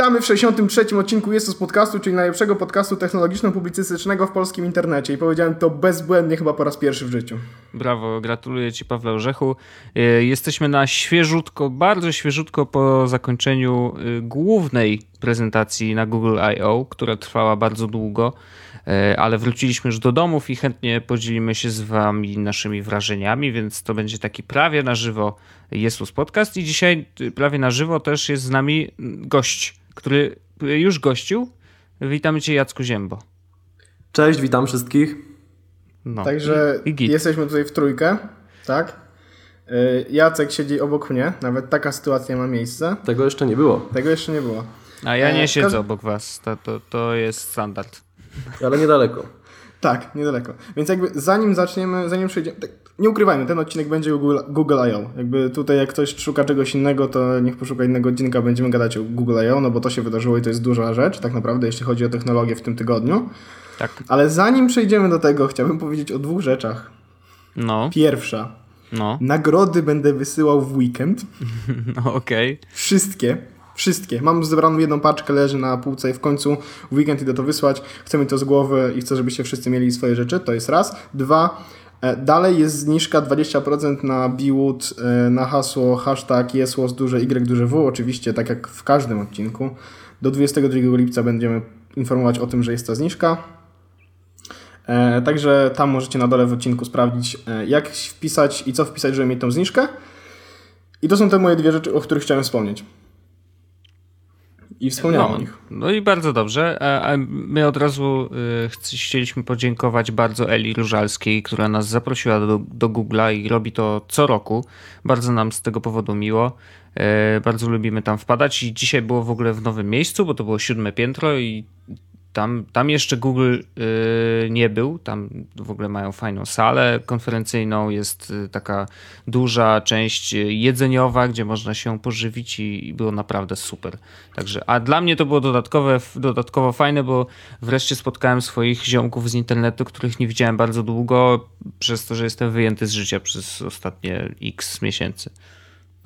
Witamy w 63. odcinku Jest z podcastu, czyli najlepszego podcastu technologiczno-publicystycznego w polskim internecie. I powiedziałem to bezbłędnie chyba po raz pierwszy w życiu. Brawo, gratuluję Ci Pawle Orzechu. E, jesteśmy na świeżutko, bardzo świeżutko po zakończeniu e, głównej prezentacji na Google I.O., która trwała bardzo długo, e, ale wróciliśmy już do domów i chętnie podzielimy się z Wami naszymi wrażeniami, więc to będzie taki prawie na żywo Jezus Podcast i dzisiaj prawie na żywo też jest z nami gość, który już gościł. Witamy Cię Jacku Ziembo. Cześć, witam wszystkich. No. Także I, i jesteśmy tutaj w trójkę, tak? Jacek siedzi obok mnie, nawet taka sytuacja ma miejsce. Tego jeszcze nie było. Tego jeszcze nie było. A ja nie e, siedzę obok was, to, to, to jest standard. Ale niedaleko. Tak, niedaleko. Więc jakby zanim zaczniemy, zanim przejdziemy, tak, nie ukrywajmy, ten odcinek będzie Google, Google I.O. Jakby tutaj jak ktoś szuka czegoś innego, to niech poszuka innego odcinka, będziemy gadać o Google I.O., no bo to się wydarzyło i to jest duża rzecz, tak naprawdę, jeśli chodzi o technologię w tym tygodniu. Tak. Ale zanim przejdziemy do tego, chciałbym powiedzieć o dwóch rzeczach. No. Pierwsza. No. Nagrody będę wysyłał w weekend. No okej. Okay. Wszystkie. Wszystkie. Mam zebraną jedną paczkę, leży na półce i w końcu w weekend idę to wysłać. Chcę mieć to z głowy i chcę, żebyście wszyscy mieli swoje rzeczy. To jest raz. Dwa. E, dalej jest zniżka 20% na Biwood e, na hasło hashtag jesłos duże Y duże W. Oczywiście, tak jak w każdym odcinku. Do 22 lipca będziemy informować o tym, że jest ta zniżka. E, także tam możecie na dole w odcinku sprawdzić, jak wpisać i co wpisać, żeby mieć tą zniżkę. I to są te moje dwie rzeczy, o których chciałem wspomnieć. I wspomniałem no, o nich. No i bardzo dobrze. A my od razu y, chcieliśmy podziękować bardzo Eli Różalskiej, która nas zaprosiła do, do Google'a i robi to co roku. Bardzo nam z tego powodu miło. Y, bardzo lubimy tam wpadać i dzisiaj było w ogóle w nowym miejscu, bo to było siódme piętro i tam, tam jeszcze Google y, nie był, tam w ogóle mają fajną salę konferencyjną, jest y, taka duża część jedzeniowa, gdzie można się pożywić i, i, było naprawdę super. Także, a dla mnie to było dodatkowe, dodatkowo fajne, bo wreszcie spotkałem swoich ziomków z internetu, których nie widziałem bardzo długo, przez to, że jestem wyjęty z życia przez ostatnie x miesięcy.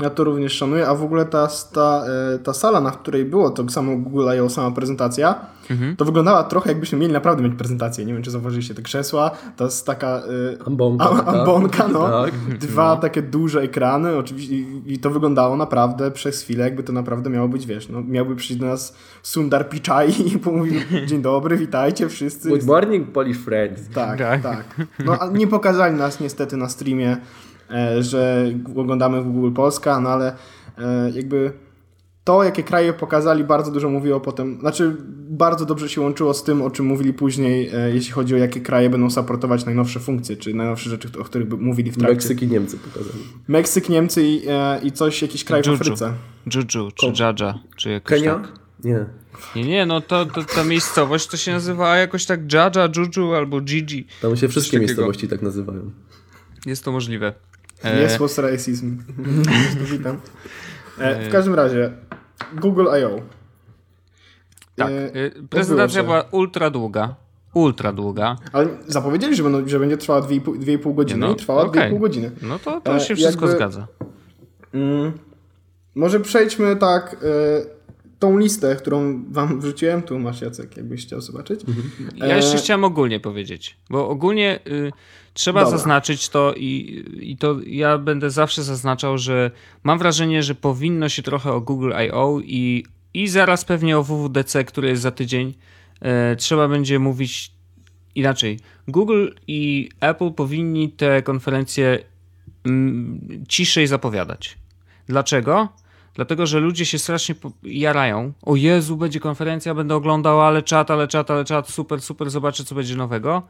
Ja to również szanuję, a w ogóle ta, ta, e, ta sala, na której było to samo Google I.O., sama prezentacja, mhm. to wyglądała trochę jakbyśmy mieli naprawdę mieć prezentację. Nie wiem, czy zauważyliście te krzesła, to jest taka y, ambonka, a, tak. ambonka no. Tak. Dwa no. takie duże ekrany, oczywiście i, i, to wyglądało naprawdę przez chwilę, jakby to naprawdę miało być, wiesz, no, miałby przyjść do nas Sundar Pichai i pomówił, dzień dobry, witajcie wszyscy. Good morning, Polish friends. Tak, tak. tak. No, a nie pokazali nas niestety na streamie że oglądamy w Google Polska, no ale e, jakby to, jakie kraje pokazali, bardzo dużo mówiło potem, znaczy bardzo dobrze się łączyło z tym, o czym mówili później, e, jeśli chodzi o jakie kraje będą supportować najnowsze funkcje, czy najnowsze rzeczy, o których mówili w trakcie. Meksyk i Niemcy pokazali. Meksyk, Niemcy i, i coś, jakiś kraj Juju. w Afryce. Juju, czy Jaja, czy jakoś Kenia? tak. Nie. Nie, nie, no to, to ta miejscowość to się nazywa jakoś tak Jaja, Juju albo Gigi. Tam się wszystkie miejscowości tak nazywają. Jest to możliwe. Jest was racism. Witam. E, w każdym razie, Google I.O. Tak, e, prezentacja była ultra długa. Ultra długa. Ale zapowiedzieli, że, będą, że będzie trwała 2,5 godziny no, i trwała okay. 2,5 godziny. No to, to się wszystko jakby, zgadza. Mm, może przejdźmy tak tą listę, którą wam wrzuciłem, tu masz Jacek, jakbyś chciał zobaczyć. Mhm. Ja jeszcze e... chciałem ogólnie powiedzieć, bo ogólnie y, trzeba Dobra. zaznaczyć to i, i to ja będę zawsze zaznaczał, że mam wrażenie, że powinno się trochę o Google I.O. i, i zaraz pewnie o WWDC, który jest za tydzień, y, trzeba będzie mówić inaczej. Google i Apple powinni te konferencje mm, ciszej zapowiadać. Dlaczego? Dlatego, że ludzie się strasznie jarają. O Jezu, będzie konferencja, będę oglądał, ale czat, ale czat, ale czat, super, super, zobaczę, co będzie nowego.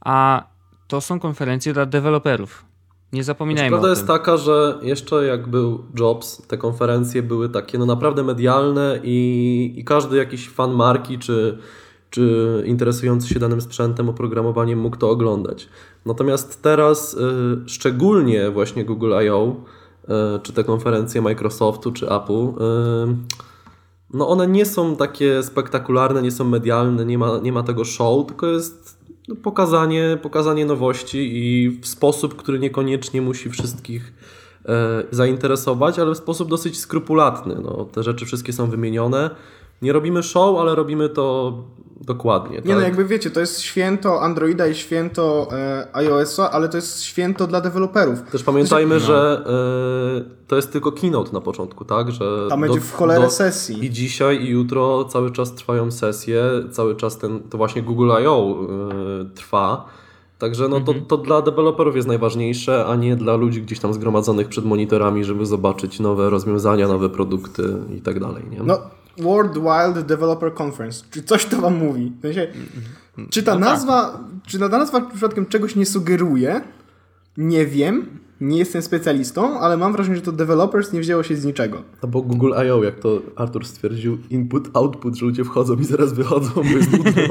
A to są konferencje dla deweloperów. Nie zapominajmy Prawda jest taka, że jeszcze jak był Jobs, te konferencje były takie no naprawdę medialne i, i każdy jakiś fan marki czy, czy interesujący się danym sprzętem, oprogramowaniem mógł to oglądać. Natomiast teraz, y, szczególnie właśnie Google I.O., czy te konferencje Microsoftu, czy Apple, e, no one nie są takie spektakularne, nie są medialne, nie ma, nie ma tego show, tylko jest no, pokazanie, pokazanie nowości i w sposób, który niekoniecznie musi wszystkich e, zainteresować, ale w sposób dosyć skrupulatny. No, te rzeczy wszystkie są wymienione. Nie robimy show, ale robimy to dokładnie. Nie tak? no, jakby wiecie, to jest święto Androida i święto e, iOS-a, ale to jest święto dla deweloperów. Też pamiętajmy, no. że e, to jest tylko keynote na początku, tak? Że Tam będzie w cholerę sesji. I dzisiaj, i jutro cały czas trwają sesje, cały czas ten, to właśnie Google I.O. E, trwa. Także no Mhm. to, to dla deweloperów jest najważniejsze, a nie dla ludzi gdzieś tam zgromadzonych przed monitorami, żeby zobaczyć nowe rozwiązania, nowe produkty i tak dalej. Nie? No, World Wild Developer Conference. Czy coś to wam mówi? W sensie, czy ta No tak. nazwa, czy ta nazwa przypadkiem czegoś nie sugeruje? Nie wiem. Nie jestem specjalistą, ale mam wrażenie, że to developers nie wzięło się z niczego. No bo Google I.O., jak to Artur stwierdził, input, output, że ludzie wchodzą i zaraz wychodzą, bo jest nudno.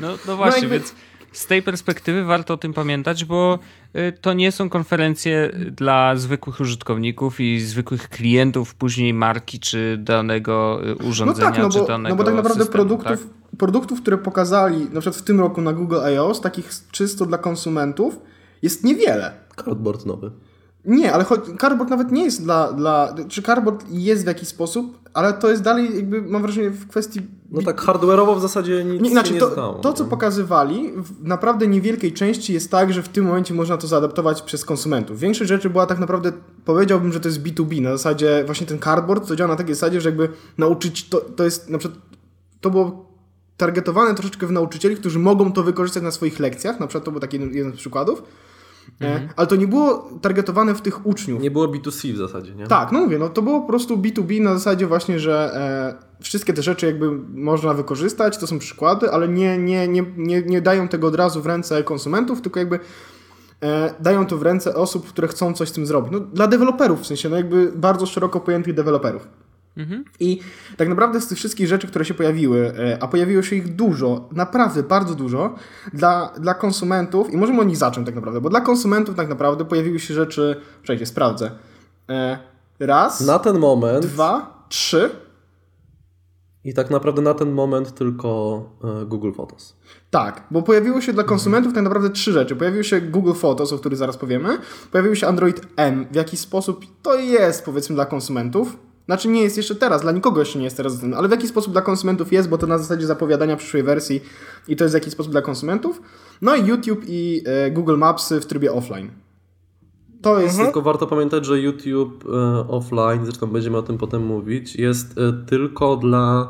No, no właśnie, jakby- więc z tej perspektywy warto o tym pamiętać, bo y, to nie są konferencje dla zwykłych użytkowników i zwykłych klientów później marki czy danego y, No urządzenia, tak, no czy bo, danego no bo tak naprawdę systemu, produktów, tak? produktów, które pokazali na przykład w tym roku na Google I.O., takich czysto dla konsumentów, jest niewiele. Cardboard nowy. Nie, ale choć, cardboard nawet nie jest dla, dla... Czy cardboard jest w jakiś sposób, ale to jest dalej jakby, mam wrażenie, w kwestii... No tak hardware'owo w zasadzie nic Nie, znaczy, nie to, stało. to, co nie? pokazywali, w naprawdę niewielkiej części jest tak, że w tym momencie można to zaadaptować przez konsumentów. Większość rzeczy była tak naprawdę, powiedziałbym, że to jest B2B, na zasadzie właśnie ten cardboard, to działa na takiej zasadzie, że jakby nauczyć, to, to jest na przykład, to było targetowane troszeczkę w nauczycieli, którzy mogą to wykorzystać na swoich lekcjach, na przykład to był taki jeden, jeden z przykładów, e, ale to nie było targetowane w tych uczniów. Nie było B2C w zasadzie, nie? Tak, no mówię, no to było po prostu B2B na zasadzie właśnie, że e, wszystkie te rzeczy jakby można wykorzystać, to są przykłady, ale nie, nie, nie, nie, nie dają tego od razu w ręce konsumentów, tylko jakby e, dają to w ręce osób, które chcą coś z tym zrobić. No, dla deweloperów, w sensie no jakby bardzo szeroko pojętych deweloperów. I tak naprawdę z tych wszystkich rzeczy, które się pojawiły, e, a pojawiło się ich dużo, naprawdę bardzo dużo, dla, dla konsumentów, i możemy od nich zacząć tak naprawdę, bo dla konsumentów tak naprawdę pojawiły się rzeczy, czekajcie, sprawdzę. E, Raz, Na ten moment dwa, trzy. i tak naprawdę na ten moment tylko e, Google Photos. Tak, bo pojawiło się dla konsumentów tak naprawdę trzy rzeczy. Pojawił się Google Photos, o których zaraz powiemy. Pojawił się Android M. W jaki sposób to jest, powiedzmy, dla konsumentów. Znaczy nie jest jeszcze teraz, dla nikogo jeszcze nie jest teraz, ale w jaki sposób dla konsumentów jest, bo to na zasadzie zapowiadania przyszłej wersji i to jest w jaki sposób dla konsumentów. No i YouTube i e, Google Mapsy w trybie offline. To jest... Tylko warto pamiętać, że YouTube e, offline, zresztą będziemy o tym potem mówić, jest e, tylko dla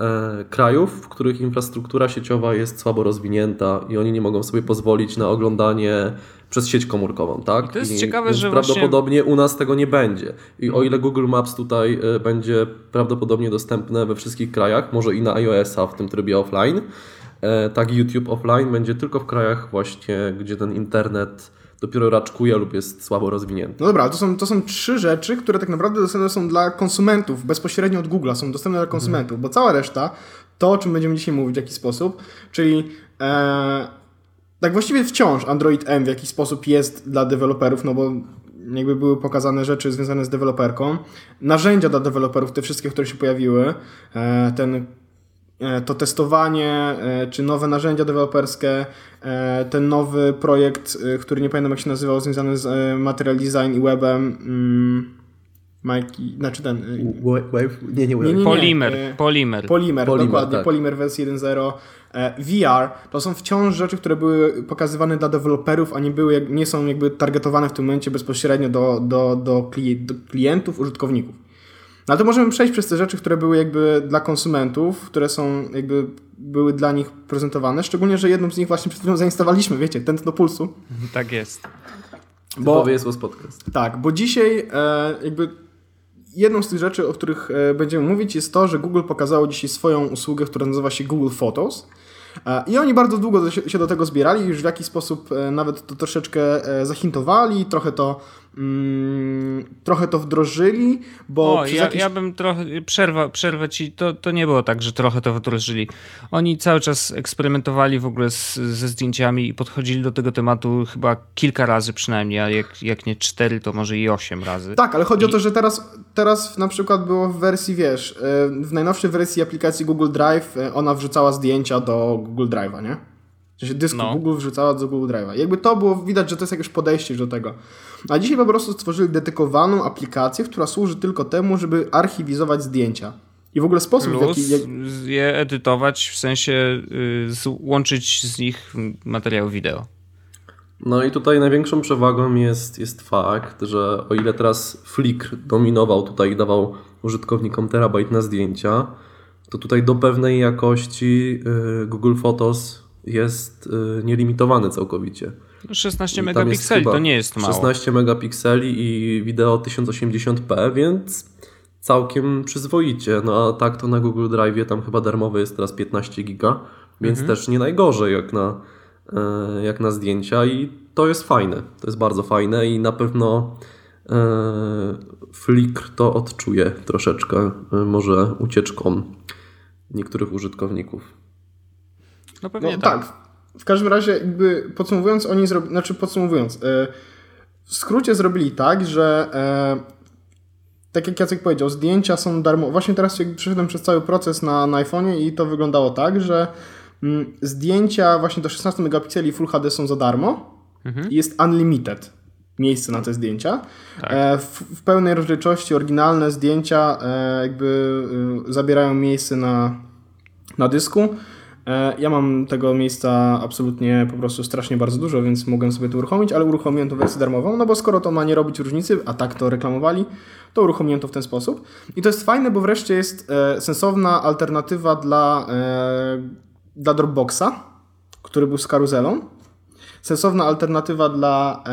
e, krajów, w których infrastruktura sieciowa jest słabo rozwinięta i oni nie mogą sobie pozwolić na oglądanie przez sieć komórkową, tak? I to jest I, ciekawe, że właśnie- prawdopodobnie u nas tego nie będzie. I o ile Google Maps tutaj e, będzie prawdopodobnie dostępne we wszystkich krajach, może i na iOS-a w tym trybie offline, e, tak YouTube offline będzie tylko w krajach właśnie, gdzie ten internet dopiero raczkuje lub jest słabo rozwinięty. No dobra, to są, to są trzy rzeczy, które tak naprawdę dostępne są dla konsumentów, bezpośrednio od Google'a, są dostępne dla konsumentów, bo cała reszta, to o czym będziemy dzisiaj mówić w jakiś sposób, czyli e, tak właściwie wciąż Android M w jakiś sposób jest dla deweloperów, no bo jakby były pokazane rzeczy związane z deweloperką, narzędzia dla deweloperów, te wszystkie, które się pojawiły, e, ten e, to testowanie, e, czy nowe narzędzia deweloperskie, ten nowy projekt, który nie pamiętam jak się nazywał, związany z Material Design i webem. mm, Mikey, znaczy ten. Wave? Nie, nie Nie, nie, Polimer, e, polimer. Polimer, Polimer, dokładnie, tak. Polimer wersji 1.0. E, VR to są wciąż rzeczy, które były pokazywane dla deweloperów, a nie, były, nie są jakby targetowane w tym momencie bezpośrednio do, do, do, klient, do klientów, użytkowników. No ale to możemy przejść przez te rzeczy, które były jakby dla konsumentów, które są jakby były dla nich prezentowane, szczególnie, że jedną z nich właśnie przed chwilą zainstalowaliśmy, wiecie, tętno pulsu. Tak jest. Bo, jest podcast. tak, bo dzisiaj e, jakby jedną z tych rzeczy, o których e, będziemy mówić, jest to, że Google pokazało dzisiaj swoją usługę, która nazywa się Google Photos. E, I oni bardzo długo się do tego zbierali, już w jakiś sposób e, nawet to troszeczkę e, zahintowali, trochę to, mm, trochę to wdrożyli, bo O, ja, jakiś... ja bym trochę, przerwa, przerwę ci, to, to nie było tak, że trochę to wdrożyli. Oni cały czas eksperymentowali w ogóle z, ze zdjęciami i podchodzili do tego tematu chyba kilka razy przynajmniej, a jak, jak nie cztery, to może i osiem razy. Tak, ale chodzi o to, że teraz, teraz na przykład było w wersji, wiesz, e, w najnowszej wersji aplikacji Google Drive e, ona wrzucała zdjęcia do Google Drive'a, nie? W sensie dysku No. Google wrzucała do Google Drive'a. Jakby to było widać, że to jest jakieś podejście do tego. A dzisiaj po prostu stworzyli dedykowaną aplikację, która służy tylko temu, żeby archiwizować zdjęcia. I w ogóle sposób, w Plus jaki... Jak... je edytować, w sensie y, łączyć z nich materiał wideo. No i tutaj największą przewagą jest, jest fakt, że o ile teraz Flickr dominował tutaj i dawał użytkownikom terabajt na zdjęcia, to tutaj do pewnej jakości y, Google Photos jest y, nielimitowany całkowicie. 16 I tam megapikseli to nie jest mało. 16 megapikseli i wideo 1080p, więc całkiem przyzwoicie. No a tak to na Google Drive tam chyba darmowe jest teraz 15 giga, więc Mhm. też nie najgorzej jak na, e, jak na zdjęcia i to jest fajne. To jest bardzo fajne i na pewno e, Flickr to odczuje troszeczkę, e, może ucieczką niektórych użytkowników. No No, pewnie tak. tak. W każdym razie, jakby podsumowując, oni zrobili, znaczy podsumowując, e, w skrócie zrobili tak, że e, tak jak Jacek powiedział, zdjęcia są darmowe. Właśnie teraz przeszedłem przez cały proces na, na iPhone'ie i to wyglądało tak, że mm, zdjęcia właśnie do 16 megapikseli Full HD są za darmo i jest unlimited miejsce na te zdjęcia. Tak. E, w, w pełnej rozdzielczości oryginalne zdjęcia jakby y, zabierają miejsce na, na dysku. E, Ja mam tego miejsca absolutnie po prostu strasznie bardzo dużo, więc mogłem sobie to uruchomić, ale uruchomiłem to wersję darmową, no bo skoro to ma nie robić różnicy, a tak to reklamowali, to uruchomiłem to w ten sposób. I to jest fajne, bo wreszcie jest e, sensowna alternatywa dla, e, dla Dropboxa, który był z karuzelą. Sensowna alternatywa dla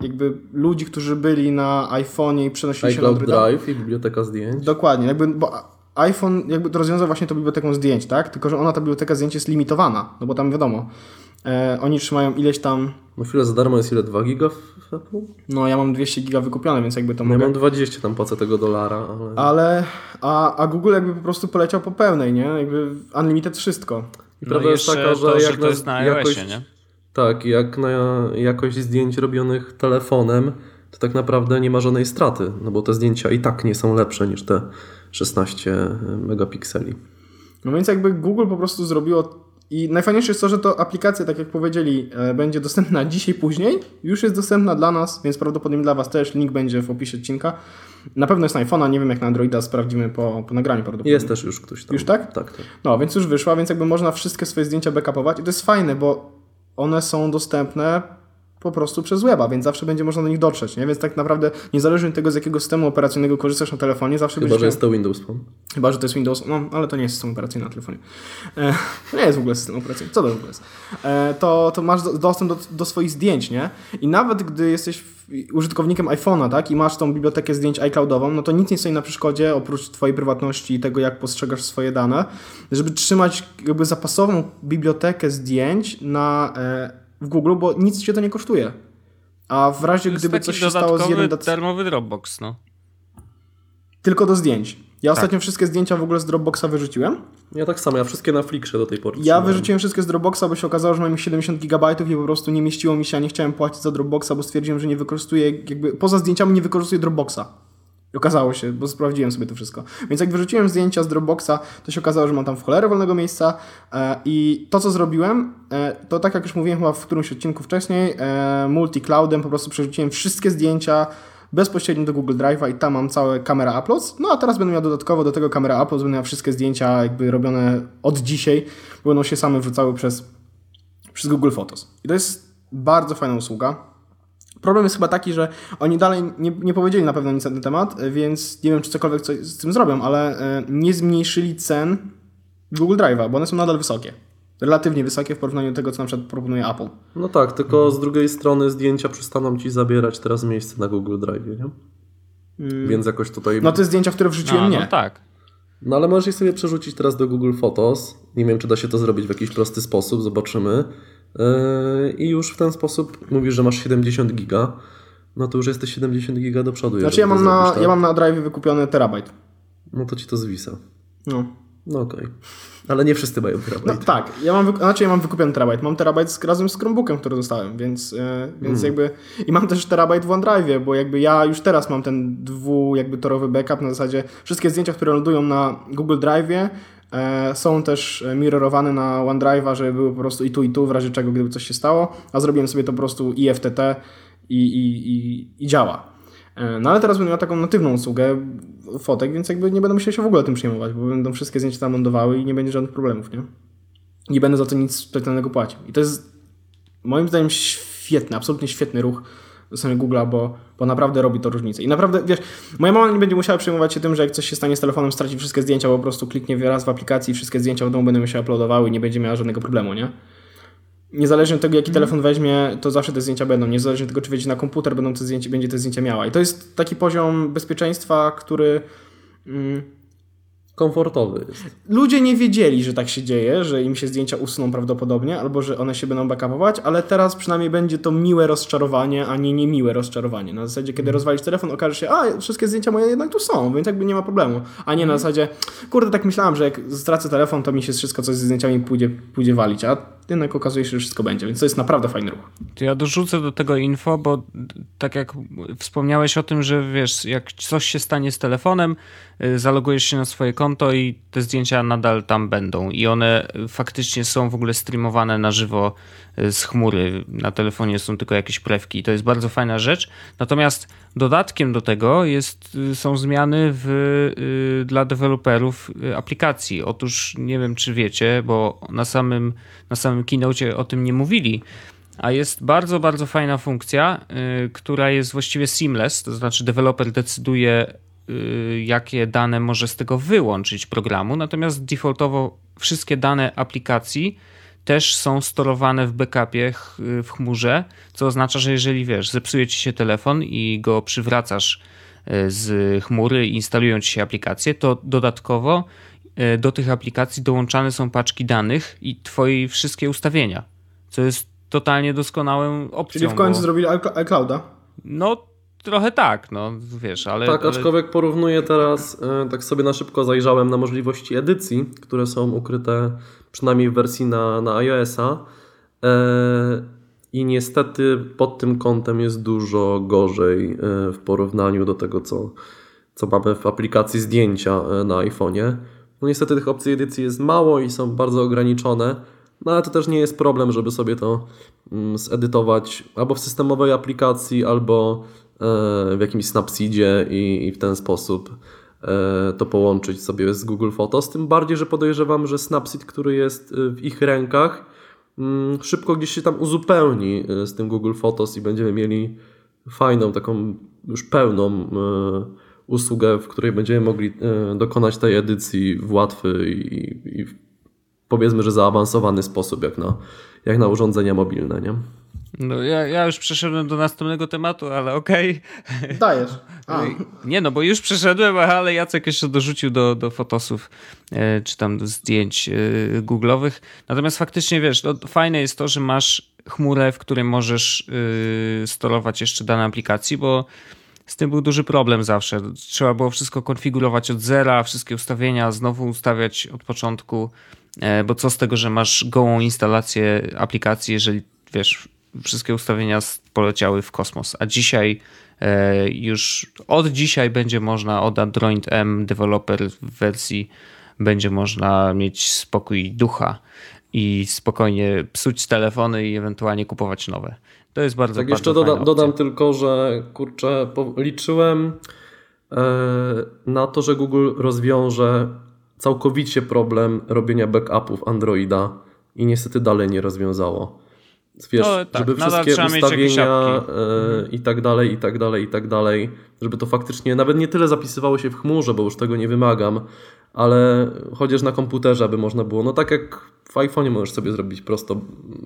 jakby ludzi, którzy byli na iPhone'ie i przenosili się na Androida. Drive i biblioteka zdjęć. Dokładnie, jakby, bo iPhone jakby to rozwiązał właśnie tą biblioteką zdjęć, tak? Tylko, że ona, ta biblioteka zdjęć jest limitowana, no bo tam wiadomo, e, oni trzymają ileś tam, No chwilę za darmo jest ile? 2 giga w Apple? no ja mam 200 giga wykupione, więc jakby to No ja mogę. mam 20 tam płacę tego dolara, ale... Ale, a, a Google jakby po prostu poleciał po pełnej, nie? Jakby unlimited wszystko. I No prawda jest jeszcze taka, że to, jak że to na jest na jakość, iOSie, nie? Tak, jak na jakość zdjęć robionych telefonem, to tak naprawdę nie ma żadnej straty, no bo te zdjęcia i tak nie są lepsze niż te 16 megapikseli. No więc jakby Google po prostu zrobiło i najfajniejsze jest to, że to aplikacja, tak jak powiedzieli, e, będzie dostępna dzisiaj, później. Już jest dostępna dla nas, więc prawdopodobnie dla Was też. Link będzie w opisie odcinka. Na pewno jest na iPhone'a, nie wiem jak na Androida, sprawdzimy po, po nagraniu prawdopodobnie. Jest też już ktoś tam. Już tak? Tak, tak. No, więc już wyszła, więc jakby można wszystkie swoje zdjęcia backupować i to jest fajne, bo one są dostępne po prostu przez weba, więc zawsze będzie można do nich dotrzeć, nie? Więc tak naprawdę niezależnie od tego, z jakiego systemu operacyjnego korzystasz na telefonie, zawsze Chyba, będziesz że jest to Windows Phone. Chyba, że to jest Windows, no ale to nie jest system operacyjny na telefonie. E, nie jest w ogóle system operacyjny. Co to w ogóle jest? E, to, to masz do, dostęp do, do swoich zdjęć, nie? I nawet gdy jesteś użytkownikiem iPhone'a, tak, i masz tą bibliotekę zdjęć iCloudową, no to nic nie stoi na przeszkodzie, oprócz twojej prywatności i tego, jak postrzegasz swoje dane, żeby trzymać jakby zapasową bibliotekę zdjęć na, e, w Google, bo nic cię to nie kosztuje. A w razie, To jest gdyby taki coś się stało z jednym... dat- darmowy Dropbox, no. Tylko do zdjęć. Ja Tak. ostatnio wszystkie zdjęcia w ogóle z Dropboxa wyrzuciłem. Ja tak samo, ja wszystkie na Flickrze do tej pory Ja trzymałem. wyrzuciłem wszystkie z Dropboxa, bo się okazało, że mam ich 70 GB i po prostu nie mieściło mi się, a nie chciałem płacić za Dropboxa, bo stwierdziłem, że nie wykorzystuję, jakby poza zdjęciami nie wykorzystuję Dropboxa. I okazało się, bo sprawdziłem sobie to wszystko. Więc jak wyrzuciłem zdjęcia z Dropboxa, to się okazało, że mam tam w cholerę wolnego miejsca e, i to, co zrobiłem, e, to tak jak już mówiłem chyba w którymś odcinku wcześniej, e, multi-cloudem po prostu przerzuciłem wszystkie zdjęcia bezpośrednio do Google Drive'a i tam mam całe kamera uploads. No a teraz będę miał dodatkowo do tego kamera uploads, będę miał wszystkie zdjęcia jakby robione od dzisiaj, będą się same wrzucały przez, przez Google Photos. I to jest bardzo fajna usługa. Problem jest chyba taki, że oni dalej nie, nie powiedzieli na pewno nic na ten temat, więc nie wiem, czy cokolwiek coś z tym zrobią, ale e, nie zmniejszyli cen Google Drive'a, bo one są nadal wysokie. Relatywnie wysokie w porównaniu do tego, co na przykład proponuje Apple. No tak, tylko z drugiej strony zdjęcia przestaną ci zabierać teraz miejsce na Google Drive, nie? Więc jakoś tutaj... No te zdjęcia, które wrzuciłem, A, nie. no tak. No ale możesz je sobie przerzucić teraz do Google Photos. Nie wiem, czy da się to zrobić w jakiś prosty sposób, zobaczymy. Yy, I już w ten sposób mówisz, że masz 70 giga. No to już jesteś 70 giga do przodu. Znaczy ja mam, to na, zrobisz, tak? ja mam na Drive wykupiony terabajt. No to ci to zwisa. No. No okej. Ale nie wszyscy mają No terabajt. tak, ja mam, znaczy ja mam wykupiony terabajt. Mam terabajt z, razem z Chromebookiem, który dostałem, więc, e, więc jakby... I mam też terabajt w OneDrive, bo jakby ja już teraz mam ten dwu jakby torowy backup na zasadzie wszystkie zdjęcia, które lądują na Google Drive'ie są też e, mirrorowane na OneDrive'a, żeby były po prostu i tu i tu, w razie czego gdyby coś się stało, a zrobiłem sobie to po prostu IFTT i, i, i, i działa. E, no ale teraz będę miał taką natywną usługę fotek, więc jakby nie będę musiał się w ogóle tym przejmować, bo będą wszystkie zdjęcia tam lądowały i nie będzie żadnych problemów, nie? Nie będę za to nic specjalnego płacił. I to jest moim zdaniem świetny, absolutnie świetny ruch strony Google'a, bo, bo naprawdę robi to różnicę. I naprawdę, wiesz, moja mama nie będzie musiała przejmować się tym, że jak coś się stanie z telefonem, straci wszystkie zdjęcia, bo po prostu kliknie raz w aplikacji i wszystkie zdjęcia w domu będą się uploadowały i nie będzie miała żadnego problemu, nie? Niezależnie od tego, jaki telefon weźmie, to zawsze te zdjęcia będą. Niezależnie od tego, czy wejdzie na komputer, będą te zdjęcia, będzie te zdjęcia miała. I to jest taki poziom bezpieczeństwa, który... Mm, Komfortowy jest. Ludzie nie wiedzieli, że tak się dzieje, że im się zdjęcia usuną prawdopodobnie, albo że one się będą backupować, ale teraz przynajmniej będzie to miłe rozczarowanie, a nie niemiłe rozczarowanie. Na zasadzie, kiedy rozwalisz telefon, okaże się, a wszystkie zdjęcia moje jednak tu są, więc jakby nie ma problemu. A nie na zasadzie, kurde, tak myślałem, że jak stracę telefon, to mi się wszystko, co ze zdjęciami pójdzie, pójdzie walić, a jednak okazuje się, że wszystko będzie, więc to jest naprawdę fajny ruch. To ja dorzucę do tego info, bo tak jak wspomniałeś o tym, że wiesz, jak coś się stanie z telefonem, y, zalogujesz się na swoje konto i te zdjęcia nadal tam będą i one faktycznie są w ogóle streamowane na żywo z chmury. Na telefonie są tylko jakieś prewki i to jest bardzo fajna rzecz. Natomiast dodatkiem do tego jest, y, są zmiany w, dla deweloperów aplikacji. Otóż nie wiem, czy wiecie, bo na samym, na samym keynote o tym nie mówili, a jest bardzo, bardzo fajna funkcja, y, która jest właściwie seamless, to znaczy deweloper decyduje, y, jakie dane może z tego wyłączyć programu, natomiast defaultowo wszystkie dane aplikacji też są storowane w backupie w chmurze, co oznacza, że jeżeli wiesz, zepsuje ci się telefon i go przywracasz y, z chmury, instalują ci się aplikacje, to dodatkowo do tych aplikacji dołączane są paczki danych i twoje wszystkie ustawienia, co jest totalnie doskonałą opcją. Czyli w końcu bo... zrobili iClouda? No, trochę tak, no wiesz, ale... Tak, ale... aczkolwiek porównuję teraz, e, tak sobie na szybko zajrzałem na możliwości edycji, które są ukryte przynajmniej w wersji na, na iOS-a e, i niestety pod tym kątem jest dużo gorzej e, w porównaniu do tego, co, co mamy w aplikacji zdjęcia na iPhone'ie. No niestety tych opcji edycji jest mało i są bardzo ograniczone, no ale to też nie jest problem, żeby sobie to mm, zedytować albo w systemowej aplikacji, albo e, w jakimś Snapseedzie i, i w ten sposób e, to połączyć sobie z Google Photos. Tym bardziej, że podejrzewam, że Snapseed, który jest e, w ich rękach, mm, szybko gdzieś się tam uzupełni z tym Google Photos i będziemy mieli fajną, taką już pełną usługę, w której będziemy mogli dokonać tej edycji w łatwy i, i powiedzmy, że zaawansowany sposób, jak na, jak na urządzenia mobilne, nie? No ja, ja już przeszedłem do następnego tematu, ale okej. Okay. Dajesz. A. Nie no, bo już przeszedłem, ale Jacek jeszcze dorzucił do, do fotosów e, czy tam do zdjęć e, googlowych. Natomiast faktycznie wiesz, no, fajne jest to, że masz chmurę, w której możesz e, sterować jeszcze dane aplikacji, bo z tym był duży problem zawsze. Trzeba było wszystko konfigurować od zera, wszystkie ustawienia znowu ustawiać od początku. Bo co z tego, że masz gołą instalację aplikacji, jeżeli wiesz, wszystkie ustawienia poleciały w kosmos, a dzisiaj e, już od dzisiaj będzie można od Android M developer w wersji będzie można mieć spokój ducha i spokojnie psuć telefony i ewentualnie kupować nowe. To jest bardzo Tak, bardzo jeszcze doda, dodam tylko, że kurczę, liczyłem e, na to, że Google rozwiąże całkowicie problem robienia backupów Androida i niestety dalej nie rozwiązało. Wiesz, no, tak, żeby wszystkie ustawienia e, i tak dalej, i tak dalej, i tak dalej, żeby to faktycznie nawet nie tyle zapisywało się w chmurze, bo już tego nie wymagam, ale chociaż na komputerze, aby można było, no tak jak w iPhone'ie możesz sobie zrobić prosto,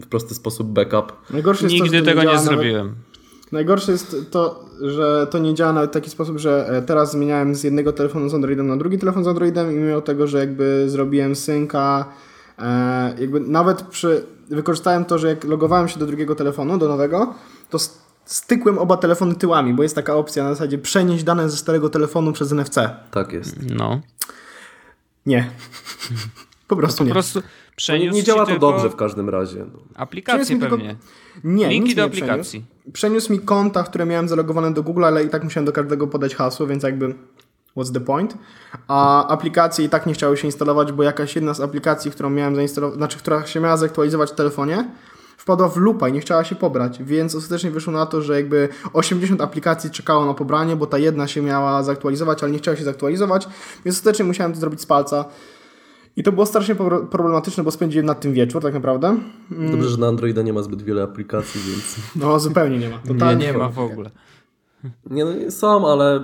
w prosty sposób backup. Najgorsze Nigdy to, tego nie, nie zrobiłem. Najgorsze jest to, że to nie działa nawet w taki sposób, że e, teraz zmieniałem z jednego telefonu z Androidem na drugi telefon z Androidem i mimo tego, że jakby zrobiłem synka, e, jakby nawet przy, wykorzystałem to, że jak logowałem się do drugiego telefonu, do nowego, to stykłem oba telefony tyłami, bo jest taka opcja na zasadzie przenieść dane ze starego telefonu przez NFC. Tak jest. No. Nie. Po prostu po nie. Prostu nie, nie działa to dobrze w każdym razie. Aplikacje pewnie. Tylko... Nie, Linki do nie aplikacji. Przeniósł. przeniósł mi konta, które miałem zalogowane do Google, ale i tak musiałem do każdego podać hasło, więc jakby what's the point? A aplikacje i tak nie chciały się instalować, bo jakaś jedna z aplikacji, którą miałem zainstalować, znaczy która się miała zaktualizować w telefonie, wpadła w lupa i nie chciała się pobrać, więc ostatecznie wyszło na to, że jakby 80 aplikacji czekało na pobranie, bo ta jedna się miała zaktualizować, ale nie chciała się zaktualizować, więc ostatecznie musiałem to zrobić z palca. I to było strasznie pro- problematyczne, bo spędziłem nad tym wieczór tak naprawdę. Dobrze, że na Androida nie ma zbyt wiele aplikacji, więc... No zupełnie nie ma. Nie, Totalnie nie ma w ogóle. Nie, no nie są, ale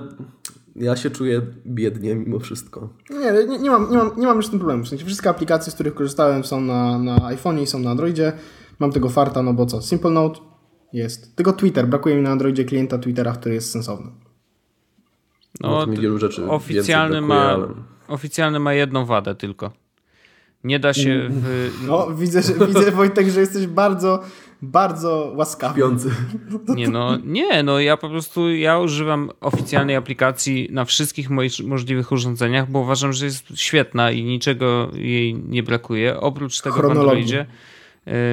ja się czuję biednie mimo wszystko. Nie, nie, nie, mam, nie, mam, nie mam już z tym problemu. W sensie wszystkie aplikacje, z których korzystałem są na, na iPhone'ie i są na Androidzie. Mam tego farta, no bo co? Simple Note jest. Tylko Twitter. Brakuje mi na Androidzie klienta Twittera, który jest sensowny. No, No, to mi wielu rzeczy oficjalny więcej ma, brakuje, ale- oficjalny ma jedną wadę tylko. Nie da się w, No, widzę, że, widzę Wojtek, że jesteś bardzo, bardzo łaskawy. Śpiący. Nie no, nie, no ja po prostu ja używam oficjalnej aplikacji na wszystkich moich możliwych urządzeniach, bo uważam, że jest świetna i niczego jej nie brakuje. Oprócz tego w. Androidzie,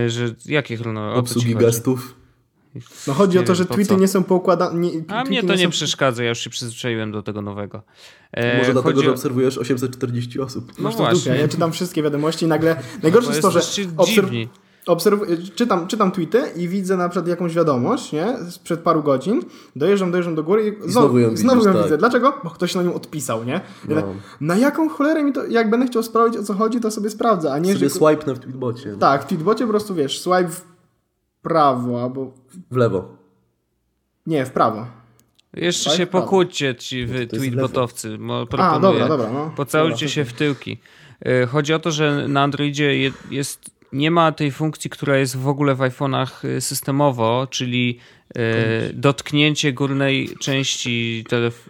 y, że jakie chronologie? Obsługi gestów. No chodzi o Nie to, wiem, że tweety co. nie są poukładane. Nie, A mnie to nie są... przeszkadza, ja już się przyzwyczaiłem do tego nowego. E, Może dlatego, chodzi że o- obserwujesz 840 osób. No Masz to właśnie. Ja czytam wszystkie wiadomości i nagle... Najgorsze Bo jest to, że obserw... obserw... czytam, czytam tweety i widzę na przykład jakąś wiadomość, nie? Sprzed paru godzin. Dojeżdżam, dojeżdżam do góry i znowu, znowu ją i znowu widzisz, ją tak. widzę. Dlaczego? Bo ktoś na nią odpisał, nie? I No. tak, Na jaką cholerę mi to... Jak będę chciał sprawdzić o co chodzi, to sobie sprawdzę, a nie, Sobie że... swipe w tweetbocie. Tak, w tweetbocie po prostu, wiesz, swipe w prawo albo... W lewo. Nie, w prawo. Jeszcze Tak, się pokłóćcie ci wy jest tweetbotowcy. Mo- A, proponuję. dobra, dobra, no. Pocałujcie Dobra, się w tyłki. E, Chodzi o to, że na Androidzie je- jest, nie ma tej funkcji, która jest w ogóle w iPhone'ach e, systemowo, czyli e, dotknięcie górnej części telef-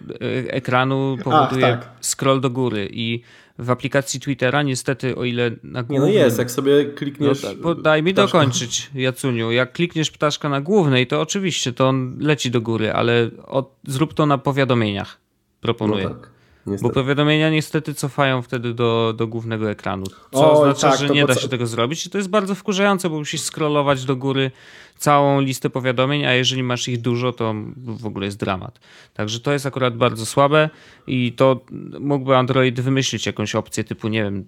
ekranu powoduje tak. scroll do góry i w aplikacji Twittera niestety, o ile na Nie głównym... no jest, jak sobie No, klikniesz... tak, bo daj mi ptaszka. dokończyć, Jacuniu. Jak klikniesz ptaszka na głównej, to oczywiście to on leci do góry, ale od, zrób to na powiadomieniach. Proponuję. No tak, Bo niestety. powiadomienia niestety cofają wtedy do, do głównego ekranu. Co Oj, oznacza, tak, że nie da co- się tego zrobić. I to jest bardzo wkurzające, bo musisz scrollować do góry całą listę powiadomień, a jeżeli masz ich dużo, to w ogóle jest dramat. Także to jest akurat bardzo słabe i to mógłby Android wymyślić jakąś opcję typu, nie wiem,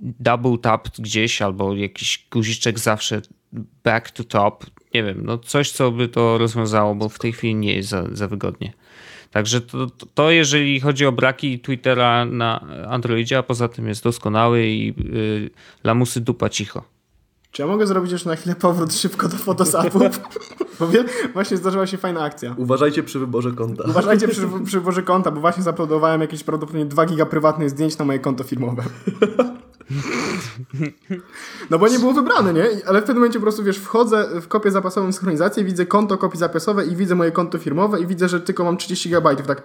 double tap gdzieś albo jakiś guziczek zawsze back to top. Nie wiem, no coś, co by to rozwiązało, bo w tej chwili nie jest za, za wygodnie. Także to, to, jeżeli chodzi o braki Twittera na Androidzie, a poza tym jest doskonały i y, lamusy dupa cicho. Czy ja mogę zrobić już na chwilę powrót szybko do Photosapów? Bo wie- właśnie zdarzyła się fajna akcja. Uważajcie przy wyborze konta. Uważajcie przy, przy wyborze konta, bo właśnie zaplodowałem jakieś prawdopodobnie 2 giga prywatnych zdjęć na moje konto firmowe. No bo nie było wybrane, nie? Ale w pewnym momencie po prostu, wiesz, wchodzę w kopię zapasową synchronizację, widzę konto kopii zapasowe i widzę moje konto firmowe i widzę, że tylko mam 30 GB. Tak,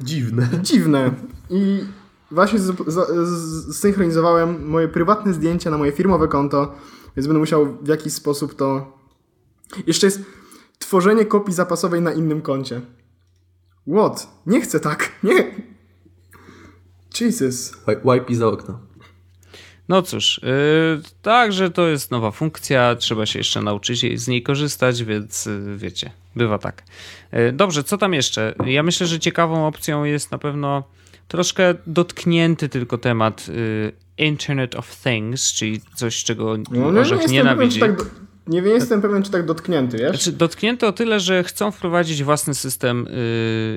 Dziwne. dziwne. I właśnie zsynchronizowałem moje prywatne zdjęcia na moje firmowe konto, więc będę musiał w jakiś sposób to... Jeszcze jest tworzenie kopii zapasowej na innym koncie. What? Nie chcę tak. Nie. Jesus. Wi- Wipe za okno. No cóż, yy, także to jest nowa funkcja, trzeba się jeszcze nauczyć jej- z niej korzystać, więc yy, wiecie, bywa tak. Yy, dobrze, co tam jeszcze? Ja myślę, że ciekawą opcją jest na pewno troszkę dotknięty tylko temat yy, Internet of Things, czyli coś, czego No, nie, Orzech pewien, czy nienawidzi. tak, nie jestem pewien, czy tak dotknięty, wiesz? Znaczy, dotknięto o tyle, że chcą wprowadzić własny system,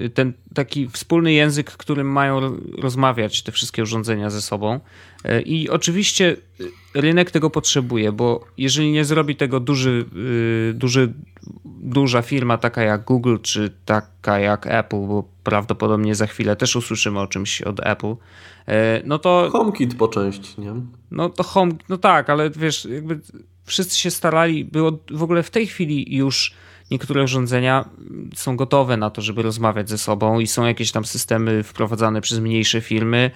yy, ten taki wspólny język, którym mają ro- rozmawiać te wszystkie urządzenia ze sobą. Yy, I oczywiście yy, rynek tego potrzebuje, bo jeżeli nie zrobi tego duży, duży, duża firma taka jak Google, czy taka jak Apple, bo prawdopodobnie za chwilę też usłyszymy o czymś od Apple, no to HomeKit po części, nie? no to home, no tak, ale wiesz, jakby wszyscy się starali, było w ogóle w tej chwili już niektóre urządzenia są gotowe na to, żeby rozmawiać ze sobą i są jakieś tam systemy wprowadzane przez mniejsze firmy.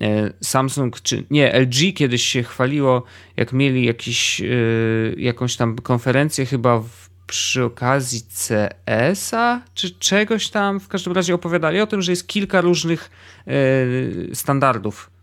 E, Samsung czy nie, LG kiedyś się chwaliło, jak mieli jakiś, e, jakąś tam konferencję chyba w, przy okazji CS-a czy czegoś tam, w każdym razie opowiadali o tym, że jest kilka różnych e, standardów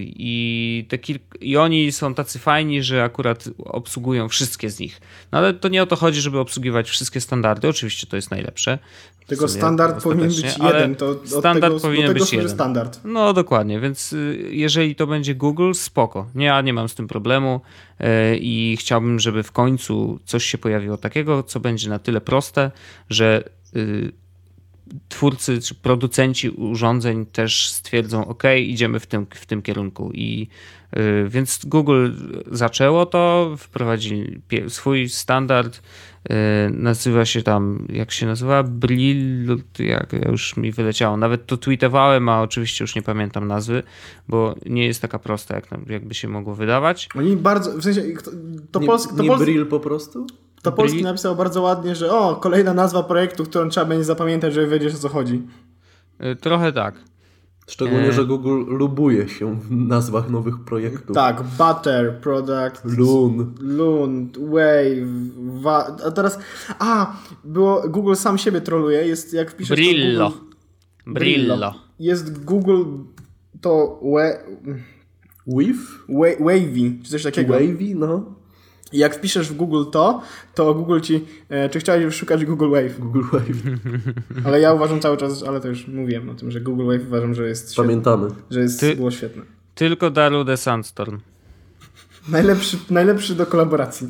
I, te kilk... I oni są tacy fajni, że akurat obsługują wszystkie z nich. No ale to nie o to chodzi, żeby obsługiwać wszystkie standardy. Oczywiście to jest najlepsze. Tylko standard powinien być jeden. To standard tego, powinien tego być jeden. standard. No dokładnie, więc y, jeżeli to będzie Google, spoko. Nie, ja nie mam z tym problemu y, i chciałbym, żeby w końcu coś się pojawiło takiego, co będzie na tyle proste, że y, twórcy czy producenci urządzeń też stwierdzą, OK, idziemy w tym, w tym kierunku. I więc Google zaczęło to, wprowadzili swój standard, yy, nazywa się tam, jak się nazywa? Brill, jak już mi wyleciało. Nawet to tweetowałem, a oczywiście już nie pamiętam nazwy, bo nie jest taka prosta, jak, jakby się mogło wydawać. Oni bardzo, w sensie, to nie, Polsk, to nie Brill po prostu? To Polski napisał bardzo ładnie, że o, kolejna nazwa projektu, którą trzeba będzie zapamiętać, żeby wiedzieć o co chodzi. Y, trochę tak. Szczególnie, e... że Google lubuje się w nazwach nowych projektów. Tak, Butter, Product, Loon, Loon, Wave, wa... a teraz, a, było, Google sam siebie troluje, jest jak wpiszesz Brillo. Google... Brillo. Brillo. Jest Google to we... Wave? Wavy, czy coś takiego. Wavy, no. I jak wpiszesz w Google to, to Google ci, e, czy chciałeś szukać Google Wave? Google Wave. Ale ja uważam cały czas, ale to już mówiłem o tym, że Google Wave uważam, że jest Pamiętamy. Świetne, że jest, Ty, było świetne. Tylko Daru the Sandstorm. Najlepszy, najlepszy do kolaboracji.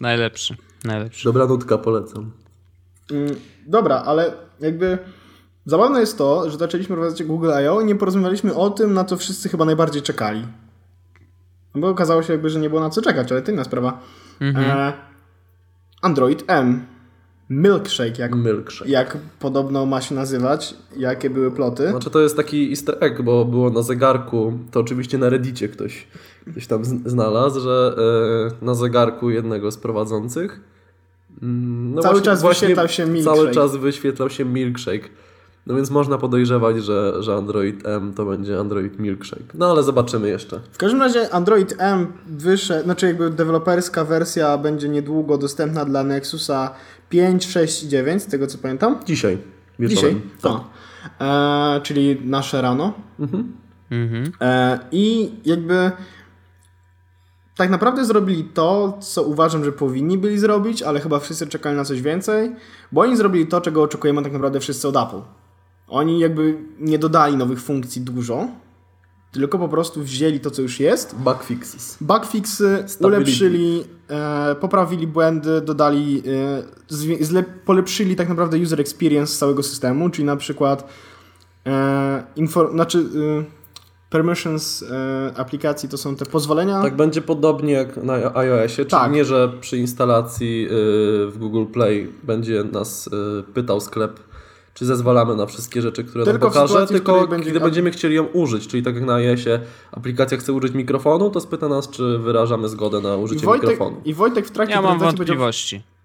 Najlepszy, najlepszy. Dobra nutka, polecam. Mm, dobra, ale jakby zabawne jest to, że zaczęliśmy prowadzić Google I.O. i nie porozmawialiśmy o tym, na co wszyscy chyba najbardziej czekali. Bo okazało się jakby, że nie było na co czekać, ale to inna sprawa. Mhm. E, Android M. Milkshake jak, Milkshake, jak podobno ma się nazywać, jakie były ploty. Znaczy to jest taki easter egg, bo było na zegarku, to oczywiście na reddicie ktoś, ktoś tam znalazł, że e, na zegarku jednego z prowadzących mm, no cały właśnie, czas wyświetlał się milkshake. Cały czas wyświetlał się milkshake. No więc można podejrzewać, że, że Android M to będzie Android Milkshake. No ale zobaczymy jeszcze. W każdym razie Android M wyszedł, znaczy jakby deweloperska wersja będzie niedługo dostępna dla Nexusa 5, 6 i 9, z tego co pamiętam. Dzisiaj. Wieczorem. Dzisiaj? Tak. E, czyli nasze rano. Mhm. Mhm. E, I jakby tak naprawdę zrobili to, co uważam, że powinni byli zrobić, ale chyba wszyscy czekali na coś więcej, bo oni zrobili to, czego oczekujemy tak naprawdę wszyscy od Apple. Oni jakby nie dodali nowych funkcji dużo, tylko po prostu wzięli to, co już jest. Bugfixes. Bugfixy ulepszyli, e, poprawili błędy, dodali, e, zle, polepszyli tak naprawdę user experience całego systemu, czyli na przykład e, info, znaczy e, permissions e, aplikacji to są te pozwolenia. Tak będzie podobnie jak na iOSie, czyli tak. nie, że przy instalacji e, w Google Play będzie nas pytał sklep czy zezwalamy na wszystkie rzeczy, które tylko nam pokaże, tylko będzie... gdy będziemy chcieli ją użyć, czyli tak jak na iOSie aplikacja chce użyć mikrofonu, to spyta nas, czy wyrażamy zgodę na użycie I Wojtek, mikrofonu. I Wojtek w trakcie ja mam wątpliwości. Powiedział...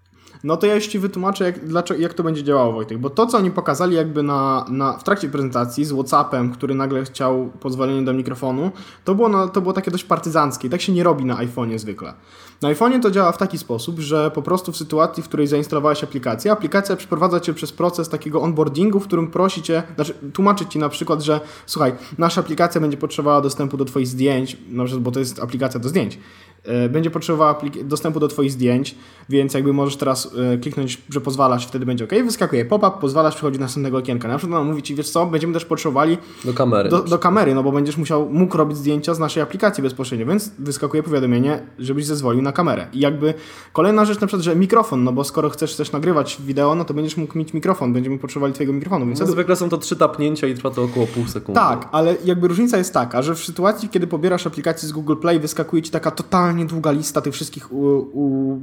No to ja już Ci wytłumaczę, jak, dlaczego, jak to będzie działało, Wojtek. Bo to, co oni pokazali jakby na, na, w trakcie prezentacji z Whatsappem, który nagle chciał pozwolenie do mikrofonu, to było, no, to było takie dość partyzanckie. Tak się nie robi na iPhone'ie zwykle. Na iPhone'ie to działa w taki sposób, że po prostu w sytuacji, w której zainstalowałeś aplikację, aplikacja przeprowadza Cię przez proces takiego onboardingu, w którym prosi Cię, znaczy tłumaczy Ci na przykład, że słuchaj, nasza aplikacja będzie potrzebowała dostępu do Twoich zdjęć, na przykład, bo to jest aplikacja do zdjęć. E, będzie potrzebowała dostępu do Twoich zdjęć, więc jakby możesz teraz e, kliknąć, że pozwalasz, wtedy będzie OK. Wyskakuje pop-up, pozwalasz, przychodzi do następnego okienka. Na przykład on mówi Ci, wiesz co, będziemy też potrzebowali do kamery, do, do, kamery, no bo będziesz musiał, mógł robić zdjęcia z naszej aplikacji bezpośrednio, więc wyskakuje powiadomienie, żebyś zezwolił na kamerę. I jakby kolejna rzecz na przykład, że mikrofon, no bo skoro chcesz też nagrywać wideo, no to będziesz mógł mieć mikrofon, będziemy potrzebowali Twojego mikrofonu. Więc no, zwykle są to trzy tapnięcia i trwa to około pół sekundy. Tak, ale jakby różnica jest taka, że w sytuacji, kiedy pobierasz aplikację z Google Play, wyskakuje Ci taka totalnie długa lista tych wszystkich u, u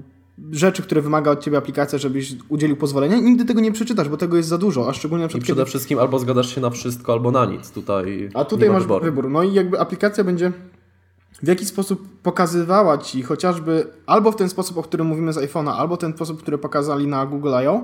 rzeczy, które wymaga od ciebie aplikacja, żebyś udzielił pozwolenia, nigdy tego nie przeczytasz, bo tego jest za dużo, a szczególnie na przykład. I przede kiedy... wszystkim albo zgadasz się na wszystko, albo na nic. Tutaj a tutaj masz wyboru. wybór. No i jakby aplikacja będzie w jaki sposób pokazywała ci chociażby albo w ten sposób, o którym mówimy z iPhone'a, albo ten sposób, który pokazali na Google I.O.,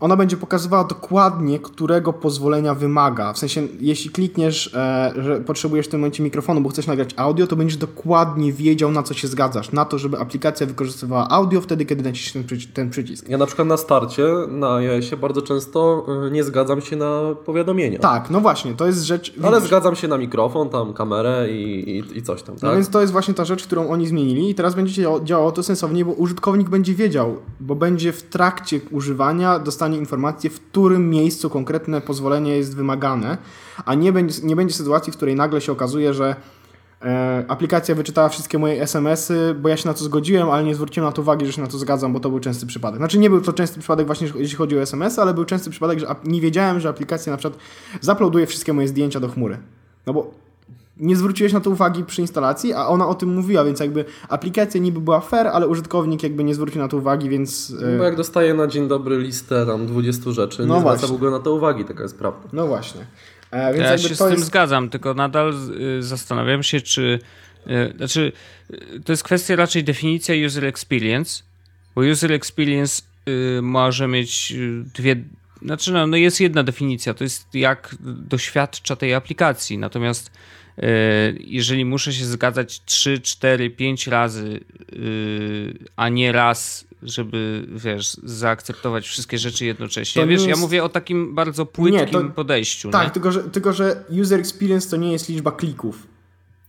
ona będzie pokazywała dokładnie, którego pozwolenia wymaga. W sensie, jeśli klikniesz, e, że potrzebujesz w tym momencie mikrofonu, bo chcesz nagrać audio, to będziesz dokładnie wiedział, na co się zgadzasz. Na to, żeby aplikacja wykorzystywała audio wtedy, kiedy naciśniesz ten, przyci- ten przycisk. Ja na przykład na starcie na iOSie bardzo często y, nie zgadzam się na powiadomienia. Tak, no właśnie, to jest rzecz... Ale widzisz, zgadzam się na mikrofon, tam kamerę i, i, i coś tam, No tak? więc to jest właśnie ta rzecz, którą oni zmienili i teraz będzie działało- działało to sensownie, bo użytkownik będzie wiedział, bo będzie w trakcie używania dostanie informację, w którym miejscu konkretne pozwolenie jest wymagane, a nie będzie, nie będzie sytuacji, w której nagle się okazuje, że e, aplikacja wyczytała wszystkie moje SMS-y, bo ja się na to zgodziłem, ale nie zwróciłem na to uwagi, że się na to zgadzam, bo to był częsty przypadek. Znaczy nie był to częsty przypadek właśnie jeśli chodzi o SMS-y, ale był częsty przypadek, że nie wiedziałem, że aplikacja na przykład zaploduje wszystkie moje zdjęcia do chmury. No bo nie zwróciłeś na to uwagi przy instalacji, a ona o tym mówiła, więc jakby aplikacja niby była fair, ale użytkownik jakby nie zwrócił na to uwagi, więc... e, Bo jak dostaję na dzień dobry listę tam 20 rzeczy, No nie zwraca właśnie. w ogóle na to uwagi, taka jest prawda. No właśnie. E, więc Ja jakby się z tym jest... zgadzam, tylko nadal y, zastanawiam się, czy. Y, znaczy, y, to jest kwestia raczej definicja user experience, bo user experience y, może mieć dwie. Znaczy, no, no jest jedna definicja, to jest jak doświadcza tej aplikacji. Natomiast y, jeżeli muszę się zgadzać 3, 4, 5 razy, y, a nie raz, żeby wiesz, zaakceptować wszystkie rzeczy jednocześnie. To nie wiesz, ja jest- mówię o takim bardzo płytkim to- podejściu. Tak, nie? tylko że, tylko że user experience to nie jest liczba klików.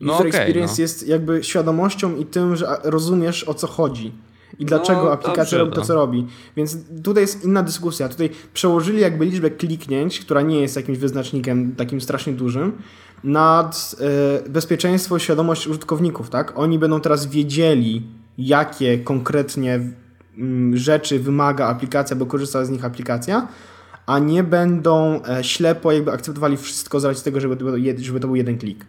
No User okej, experience no. jest jakby świadomością i tym, że rozumiesz o co chodzi. I dlaczego No, aplikacja robi to, no. co robi. Więc tutaj jest inna dyskusja. Tutaj przełożyli jakby liczbę kliknięć, która nie jest jakimś wyznacznikiem takim strasznie dużym, nad e, bezpieczeństwo i świadomość użytkowników, tak? Oni będą teraz wiedzieli, jakie konkretnie mm, rzeczy wymaga aplikacja, bo korzysta z nich aplikacja, a nie będą e, ślepo jakby akceptowali wszystko z racji tego, żeby, to był jed- żeby to był jeden klik.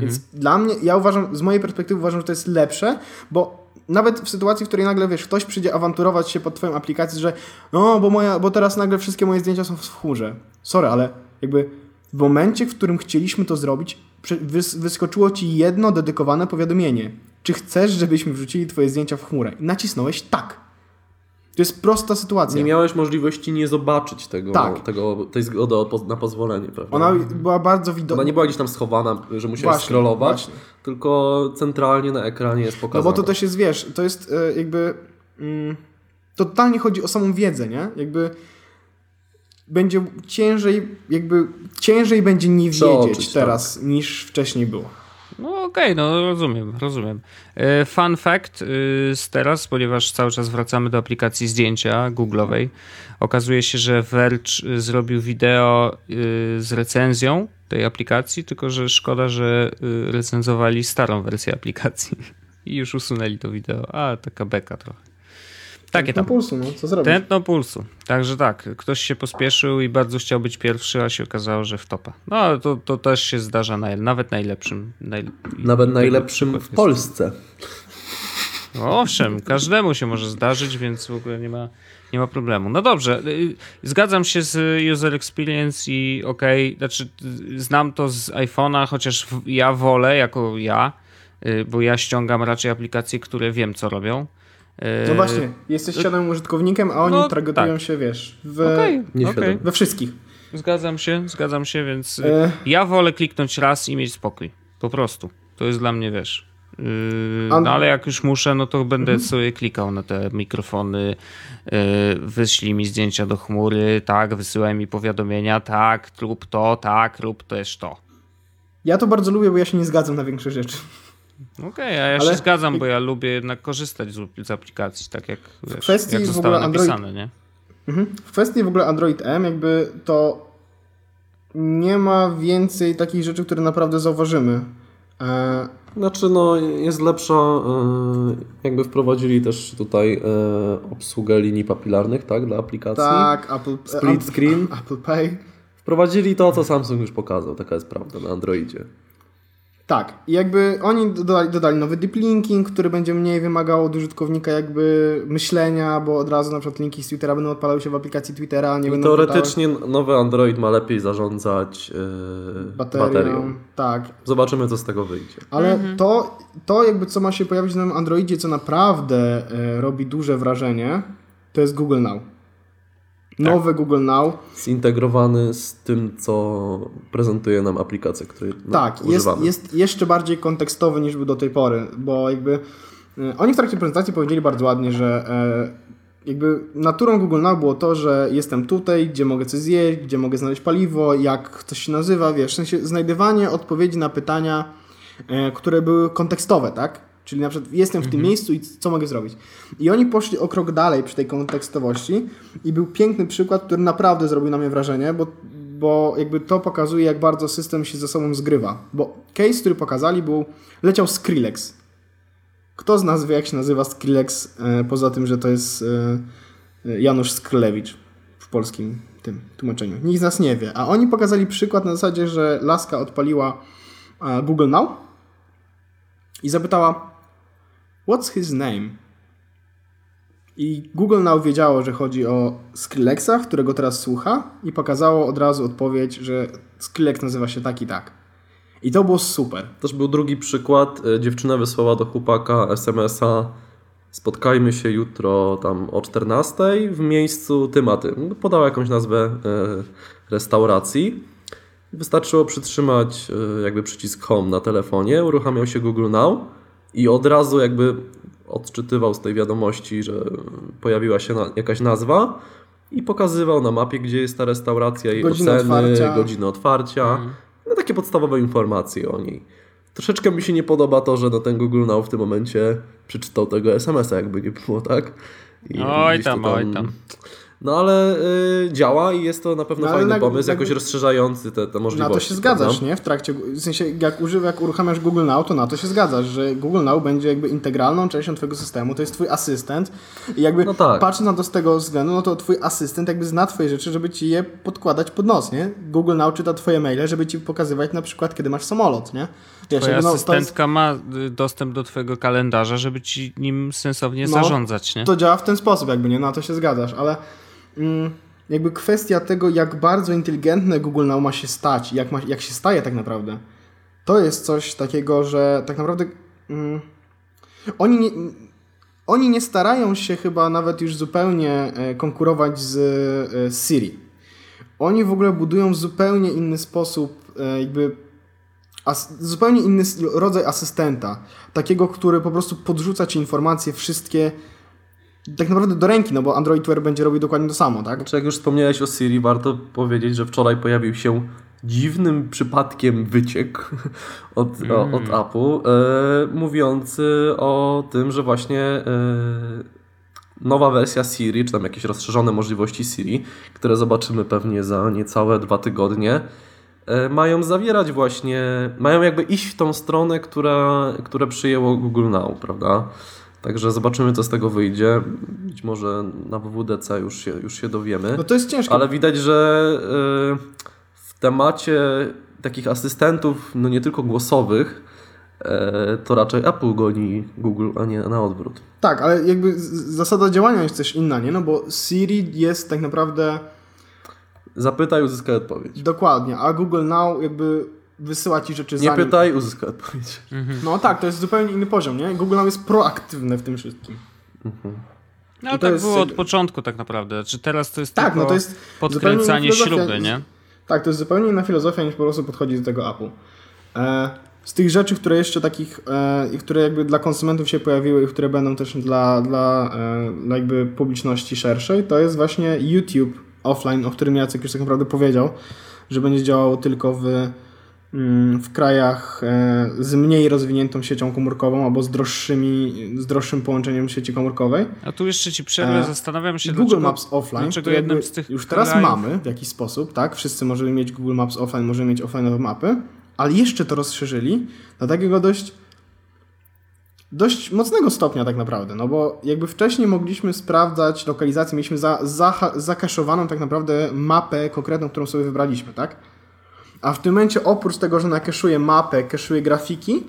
Więc dla mnie, ja uważam, z mojej perspektywy uważam, że to jest lepsze, bo nawet w sytuacji, w której nagle, wiesz, ktoś przyjdzie awanturować się pod twoją aplikację, że no, bo, moja, bo teraz nagle wszystkie moje zdjęcia są w chmurze. Sorry, ale jakby w momencie, w którym chcieliśmy to zrobić, wyskoczyło ci jedno dedykowane powiadomienie. Czy chcesz, żebyśmy wrzucili twoje zdjęcia w chmurę? I nacisnąłeś tak. To jest prosta sytuacja. Nie miałeś możliwości nie zobaczyć tego, Tak. tego tej zgody na pozwolenie, prawda? Ona była bardzo widoczna. Ona nie była gdzieś tam schowana, że musiałeś Właśnie, scrollować, właśnie. tylko centralnie na ekranie jest No pokazane. bo to też jest, wiesz, to jest e, jakby. Mm, totalnie chodzi o samą wiedzę, nie? Jakby będzie ciężej, jakby ciężej będzie nie wiedzieć teraz niż wcześniej było. No okej, no rozumiem, rozumiem. E, Fun fact y, z teraz, ponieważ cały czas wracamy do aplikacji zdjęcia Google'owej, okazuje się, że Verge y, zrobił wideo y, z recenzją tej aplikacji, tylko że szkoda, że recenzowali starą wersję aplikacji i już usunęli to wideo. A, taka beka trochę. Takie Na tam. pulsu, no co zrobić? Tętno pulsu. Także tak, ktoś się pospieszył i bardzo chciał być pierwszy, a się okazało, że w topa. No ale to, to też się zdarza na, nawet najlepszym. Naj, Nawet najlepszym w. Polsce. No Owszem, każdemu się może zdarzyć, więc w ogóle nie ma, nie ma problemu. No dobrze, y, zgadzam się z user experience i okej, znaczy y, znam to z iPhone'a, chociaż ja wolę jako ja, y, bo ja ściągam raczej aplikacje, które wiem co robią. Y, No właśnie, jesteś świadomym użytkownikiem, a oni no, targetują tak. się, wiesz, w, okej. we wszystkich. Zgadzam się, zgadzam się, więc y, E. ja wolę kliknąć raz i mieć spokój. Po prostu. To jest dla mnie, wiesz. Yy, A- no ale jak już muszę, no to będę sobie klikał na te mikrofony, yy, wyślij mi zdjęcia do chmury, tak, wysyłaj mi powiadomienia, tak, rób to, tak, rób też to. Ja to bardzo lubię, bo ja się nie zgadzam na większość rzeczy. Okej, a ja Ale- się zgadzam, bo ja lubię jednak korzystać z, z aplikacji, tak jak, wiesz, kwestii jak w zostało ogóle Android- napisane, nie? Mhm. W kwestii w ogóle Android M, jakby to nie ma więcej takich rzeczy, które naprawdę zauważymy. E, Znaczy, no, jest lepsza, e, jakby wprowadzili też tutaj e, obsługę linii papilarnych, tak, dla aplikacji. tak, Apple, Split Apple- screen. Apple Pay. Wprowadzili to, co Samsung już pokazał, taka jest prawda na Androidzie. Tak, i jakby oni dodali, dodali nowy deep linking, który będzie mniej wymagał od użytkownika jakby myślenia, bo od razu na przykład linki z Twittera będą odpalały się w aplikacji Twittera, nie I będą teoretycznie nowy Android ma lepiej zarządzać e, baterią. baterią. Tak, Zobaczymy, co z tego wyjdzie. ale to, to jakby co ma się pojawić na Androidzie, co naprawdę e, robi duże wrażenie, to jest Google Now. Nowe Google Now. Zintegrowany z tym, co prezentuje nam aplikacja, której no, Tak, jest, używamy. jest jeszcze bardziej kontekstowy niż był do tej pory, bo jakby e, oni w trakcie prezentacji powiedzieli bardzo ładnie, że e, jakby naturą Google Now było to, że jestem tutaj, gdzie mogę coś zjeść, gdzie mogę znaleźć paliwo, jak coś się nazywa, wiesz, w sensie znajdywanie odpowiedzi na pytania, e, które były kontekstowe, tak? Czyli na przykład jestem w tym miejscu i co mogę zrobić. I oni poszli o krok dalej przy tej kontekstowości i był piękny przykład, który naprawdę zrobił na mnie wrażenie, bo, bo jakby to pokazuje, jak bardzo system się ze sobą zgrywa. Bo case, który pokazali był, leciał Skrillex. Kto z nas wie, jak się nazywa Skrillex, e, poza tym, że to jest e, e, Janusz Skrylewicz w polskim tym tłumaczeniu. Nikt z nas nie wie. A oni pokazali przykład na zasadzie, że laska odpaliła Google Now i zapytała What's his name? I Google Now wiedziało, że chodzi o Skrillexa, którego teraz słucha i pokazało od razu odpowiedź, że Skrillex nazywa się tak i tak. I to było super. Też był drugi przykład. E, Dziewczyna wysłała do chłopaka SMS-a spotkajmy się jutro tam o 14 w miejscu tym a tym. Podała jakąś nazwę e, restauracji. Wystarczyło przytrzymać e, jakby przycisk home na telefonie, uruchamiał się Google Now i od razu jakby odczytywał z tej wiadomości, że pojawiła się na, jakaś nazwa i pokazywał na mapie, gdzie jest ta restauracja, jej Godziny oceny, otwarcia. godziny otwarcia. No takie podstawowe informacje o niej. Troszeczkę mi się nie podoba to, że no ten Google Now w tym momencie przeczytał tego SMS-a, jakby nie było, tak? I Oj to tam, oj tam. No ale y, działa i jest to na pewno No, fajny na- pomysł, na- jakoś rozszerzający te, te możliwości. Na to się zgadzasz, prawda? nie? W trakcie, w sensie jak, używa, jak uruchamiasz Google Now, to na to się zgadzasz, że Google Now będzie jakby integralną częścią twojego systemu, to jest twój asystent i jakby No tak. patrząc na to z tego względu, no to twój asystent jakby zna twoje rzeczy, żeby ci je podkładać pod nos, nie? Google Now czyta twoje maile, żeby ci pokazywać na przykład, kiedy masz samolot, nie? Wiesz, Twoja jakby, no, to, jest, asystentka ma y, dostęp do twojego kalendarza, żeby ci nim sensownie No, zarządzać, nie? to działa w ten sposób jakby, nie? Na to się zgadzasz, ale jakby kwestia tego, jak bardzo inteligentne Google Now ma się stać, jak, ma, jak się staje tak naprawdę, to jest coś takiego, że tak naprawdę mm, oni nie, oni nie starają się chyba nawet już zupełnie e, konkurować z e, Siri. Oni w ogóle budują w zupełnie inny sposób, e, jakby as, zupełnie inny rodzaj asystenta. Takiego, który po prostu podrzuca ci informacje wszystkie tak naprawdę do ręki, no bo Android Wear będzie robił dokładnie to samo, tak? Znaczy, jak już wspomniałeś o Siri, warto powiedzieć, że wczoraj pojawił się dziwnym przypadkiem wyciek od, o, od Apple, e, mówiący o tym, że właśnie e, nowa wersja Siri, czy tam jakieś rozszerzone możliwości Siri, które zobaczymy pewnie za niecałe dwa tygodnie, e, mają zawierać właśnie, mają jakby iść w tą stronę, która, które przyjęło Google Now, prawda? Także zobaczymy, co z tego wyjdzie. Być może na WWDC już się, już się dowiemy. No to jest ciężko. Ale widać, że y, w temacie takich asystentów, no nie tylko głosowych, e, to raczej Apple goni Google, a nie na odwrót. Tak, ale jakby zasada działania jest też inna, nie? No bo Siri jest tak naprawdę Zapytaj, uzyskaj odpowiedź. dokładnie, a Google Now jakby wysyła ci rzeczy Nie zanim... pytaj, uzyskaj odpowiedź. No tak, to jest zupełnie inny poziom, nie? Google Now jest proaktywny w tym wszystkim. No I to tak jest było od początku tak naprawdę. Czy teraz to jest Tak, tylko no to jest podkręcanie śruby, nie? Tak, to jest zupełnie inna filozofia niż po prostu podchodzi do tego Apple. E, z tych rzeczy, które jeszcze takich, e, które jakby dla konsumentów się pojawiły i które będą też dla, dla, e, dla jakby publiczności szerszej, to jest właśnie YouTube offline, o którym Jacek już tak naprawdę powiedział, że będzie działało tylko w, w krajach e, z mniej rozwiniętą siecią komórkową albo z, droższymi, z droższym połączeniem sieci komórkowej. A tu jeszcze ci przerwę, E, zastanawiam się, Google dlaczego, Maps offline, dlaczego jednym z tych już teraz krajów- mamy w jakiś sposób, tak? Wszyscy możemy mieć Google Maps offline, możemy mieć offline'owe mapy, ale jeszcze to rozszerzyli do takiego dość dość mocnego stopnia tak naprawdę, no bo jakby wcześniej mogliśmy sprawdzać lokalizację, mieliśmy za, za, zakaszowaną tak naprawdę mapę konkretną, którą sobie wybraliśmy, tak? A w tym momencie oprócz tego, że nakeszuje mapę, keszuje grafiki,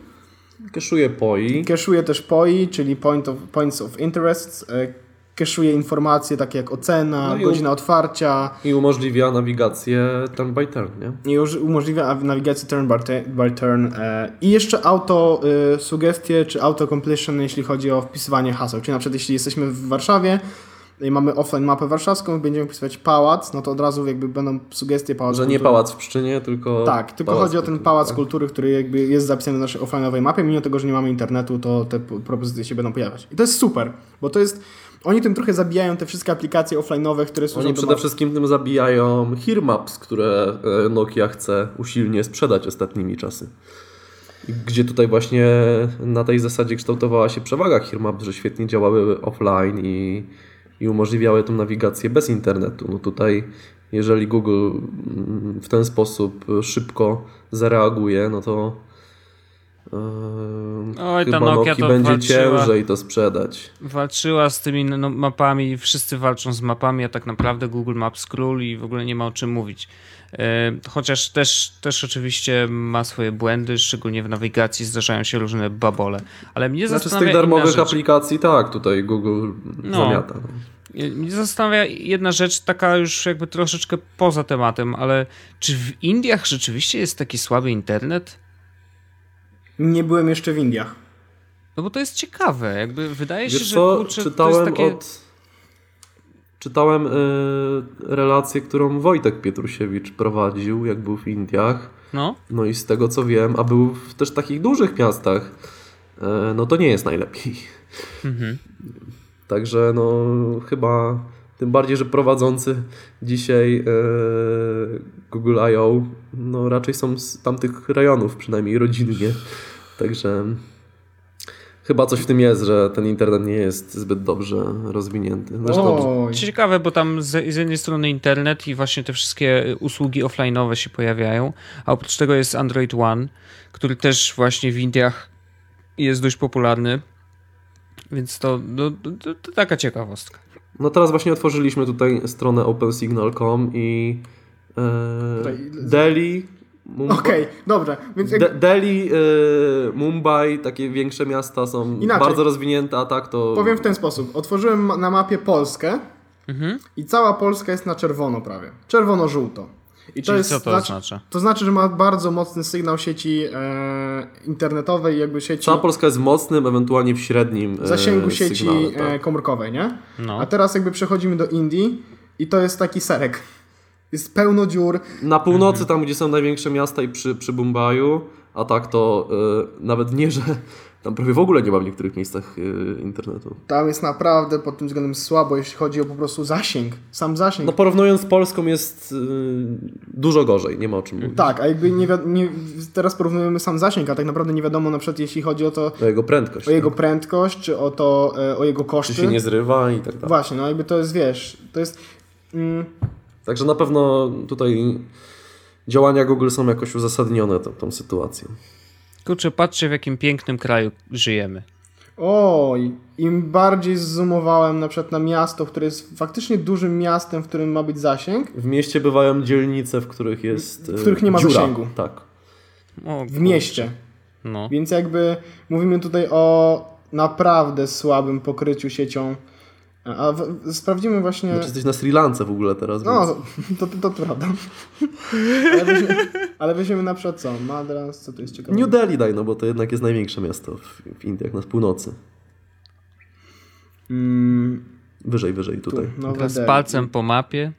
Keszuje POI. Keszuje też POI, czyli point of, Points of Interest. e, Keszuje informacje takie jak ocena, No godzina otwarcia I umożliwia nawigację turn by turn, nie? i już umożliwia aw- nawigację turn by, by turn e, i jeszcze auto y, sugestie czy auto completion, jeśli chodzi o wpisywanie haseł. Czyli na przykład jeśli jesteśmy w Warszawie, i mamy offline mapę warszawską, będziemy wpisywać pałac, no to od razu jakby będą sugestie pałacu. Że nie pałac w Pszczynie, tylko. Tak, tylko chodzi o ten kultury, pałac tak? kultury, który jakby jest zapisany na naszej offline'owej mapie, mimo tego, że nie mamy internetu, to te propozycje się będą pojawiać. I to jest super, bo to jest, oni tym trochę zabijają te wszystkie aplikacje offline'owe, które służą Oni przede wszystkim tym zabijają Hearmaps, które e, Nokia chce usilnie sprzedać ostatnimi czasy. I Gdzie tutaj właśnie na tej zasadzie kształtowała się przewaga Hearmaps, że świetnie działały offline i, i umożliwiały tą nawigację bez internetu. No tutaj, jeżeli Google mm, w ten sposób szybko zareaguje, no to e, Oj, ta chyba Nokia Nokii to będzie walczyła. ciężej to sprzedać. Walczyła z tymi no, mapami, wszyscy walczą z mapami, a tak naprawdę Google Maps król i w ogóle nie ma o czym mówić. E, Chociaż też, też oczywiście ma swoje błędy, szczególnie w nawigacji zdarzają się różne babole. Ale mnie Znaczy z zastanawia tych inna darmowych aplikacji tak, tutaj Google No. zamiata. Mnie zastanawia jedna rzecz, taka już jakby troszeczkę poza tematem, ale czy w Indiach rzeczywiście jest taki słaby internet? Nie byłem jeszcze w Indiach. No bo to jest ciekawe, jakby wydaje się, Wiesz że co, kurczę, to czytałem jest takie... od... Czytałem y, relację, którą Wojtek Pietrusiewicz prowadził, jak był w Indiach. No, No i z tego co wiem, a był w też takich dużych miastach, y, no to nie jest najlepiej. mhm. Także no chyba tym bardziej, że prowadzący dzisiaj e, Google I.O. no raczej są z tamtych rejonów, przynajmniej rodzinnie. Także chyba coś w tym jest, że ten internet nie jest zbyt dobrze rozwinięty. Zresztą Oj. Ciekawe, bo tam z, z jednej strony internet i właśnie te wszystkie usługi offline'owe się pojawiają, a oprócz tego jest Android One, który też właśnie w Indiach jest dość popularny. Więc to, no, to, to taka ciekawostka. no teraz właśnie otworzyliśmy tutaj stronę opensignal.com i e, Delhi, Mumbai, Okej, dobrze, więc jak, De- Delhi, e, Mumbai, takie większe miasta są Inaczej. bardzo rozwinięte, a tak to... powiem w ten sposób. Otworzyłem na mapie Polskę Mhm. i cała Polska jest na czerwono prawie. Czerwono-żółto. I Czyli co to oznacza? To znaczy, że ma bardzo mocny sygnał sieci e, internetowej, jakby sieci Cała Polska jest w mocnym, ewentualnie w średnim e, zasięgu sieci sygnale, tak. e, komórkowej, nie? No. A teraz jakby przechodzimy do Indii i to jest taki serek. Jest pełno dziur. Na północy, tam gdzie są największe miasta i przy, przy Mumbaiu, a tak to e, nawet nie, że tam prawie w ogóle nie ma w niektórych miejscach e, internetu. Tam jest naprawdę pod tym względem słabo, jeśli chodzi o po prostu zasięg. Sam zasięg. No porównując z Polską jest e, dużo gorzej, nie ma o czym mówić. Tak, a jakby nie, nie, teraz porównujemy sam zasięg, a tak naprawdę nie wiadomo na przykład jeśli chodzi o to, O jego prędkość. o jego prędkość, czy o to, o jego Czy koszty. się nie zrywa i tak dalej. Właśnie, no jakby to jest, wiesz, to jest... Mm, Także na pewno tutaj działania Google są jakoś uzasadnione tą, tą sytuacją. Kurczę, patrzcie w jakim pięknym kraju żyjemy. oj, im bardziej zoomowałem na przykład na miasto, które jest faktycznie dużym miastem, w którym ma być zasięg, W mieście bywają dzielnice, w których jest. W których nie ma dziura. zasięgu. Tak. O, w mieście. No. Więc jakby mówimy tutaj o naprawdę słabym pokryciu siecią. A w, sprawdzimy właśnie. Znaczy jesteś na Sri Lance w ogóle teraz. No, więc... to, to, to prawda. Ale weźmiemy, ale weźmiemy na przykład co? Madras, co to jest ciekawe? New Delhi daj, no bo to jednak jest największe miasto w, w Indiach, na północy. Mm, Wyżej, wyżej tutaj. Teraz Delhi. palcem po mapie.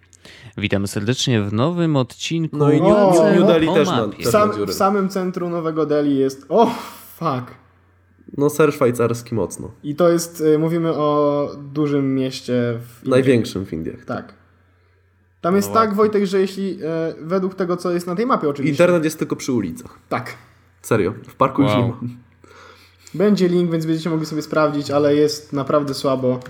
Witamy serdecznie w nowym odcinku. No i New- Palcem New Delhi po też mapie. też W, sam, w samym centrum Nowego Delhi jest. O, fuck. No ser szwajcarski mocno. I to jest, y, mówimy o dużym mieście w Indiach. Największym w Indiach. Tak. Tam jest No tak. Wojtek, że jeśli e, według tego, co jest na tej mapie oczywiście. Internet jest tylko przy ulicach. Tak. Serio. W parku już Wow. nie ma. Będzie link, więc będziecie mogli sobie sprawdzić, ale jest naprawdę słabo.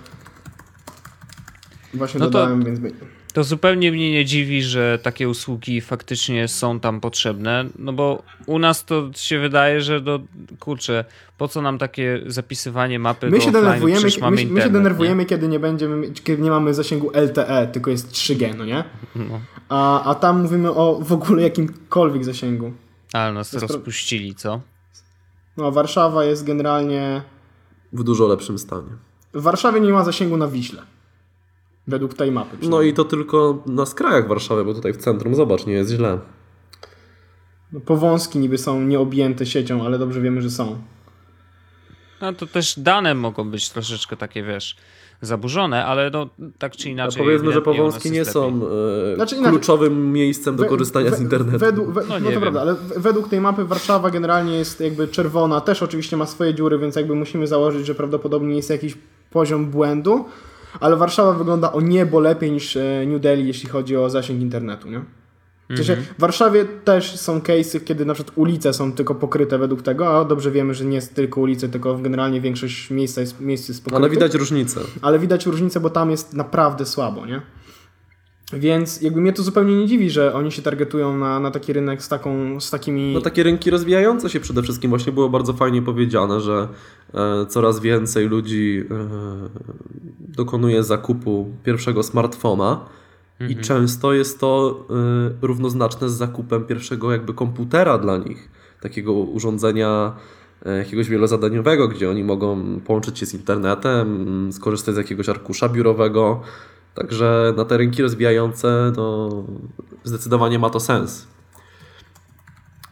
Właśnie No to- dodałem, więc będzie. To zupełnie mnie nie dziwi, że takie usługi faktycznie są tam potrzebne, no bo u nas to się wydaje, że do, kurczę, po co nam takie zapisywanie mapy My do się denerwujemy, my, mamy my się internet, denerwujemy kiedy nie będziemy, kiedy nie mamy zasięgu LTE, tylko jest 3G, no nie? Nie? No, A, a tam mówimy o w ogóle jakimkolwiek zasięgu. ale nas jest rozpuścili, co? No, Warszawa jest generalnie. W dużo lepszym stanie. W Warszawie nie ma zasięgu na Wiśle. Według tej mapy. No i to tylko na skrajach Warszawy, bo tutaj w centrum, zobacz, nie jest źle. No, powązki niby są nieobjęte siecią, ale dobrze wiemy, że są. No to też dane mogą być troszeczkę takie, wiesz, zaburzone, ale no, tak czy A inaczej. powiedzmy, że powązki nie są e, Znaczy inaczej. kluczowym miejscem do We- korzystania we- z internetu. Według, we, No no, nie to wiem. prawda, ale według tej mapy Warszawa generalnie jest jakby czerwona, też oczywiście ma swoje dziury, więc jakby musimy założyć, że prawdopodobnie jest jakiś poziom błędu, ale Warszawa wygląda o niebo lepiej niż e, New Delhi, jeśli chodzi o zasięg internetu, nie? Mhm. w Warszawie też są case'y, kiedy na przykład ulice są tylko pokryte według tego, a dobrze wiemy, że nie jest tylko ulice, tylko generalnie większość miejsca jest, miejsc jest pokrytych. Ale widać różnicę. ale widać różnicę, bo tam jest naprawdę słabo, nie? Więc jakby mnie to zupełnie nie dziwi, że oni się targetują na, na taki rynek z, taką, z takimi... No takie rynki rozwijające się przede wszystkim. Właśnie było bardzo fajnie powiedziane, że e, coraz więcej ludzi e, dokonuje zakupu pierwszego smartfona i często jest to e, równoznaczne z zakupem pierwszego jakby komputera dla nich, takiego urządzenia e, jakiegoś wielozadaniowego, gdzie oni mogą połączyć się z internetem, skorzystać z jakiegoś arkusza biurowego. Także na te rynki rozwijające to zdecydowanie ma to sens.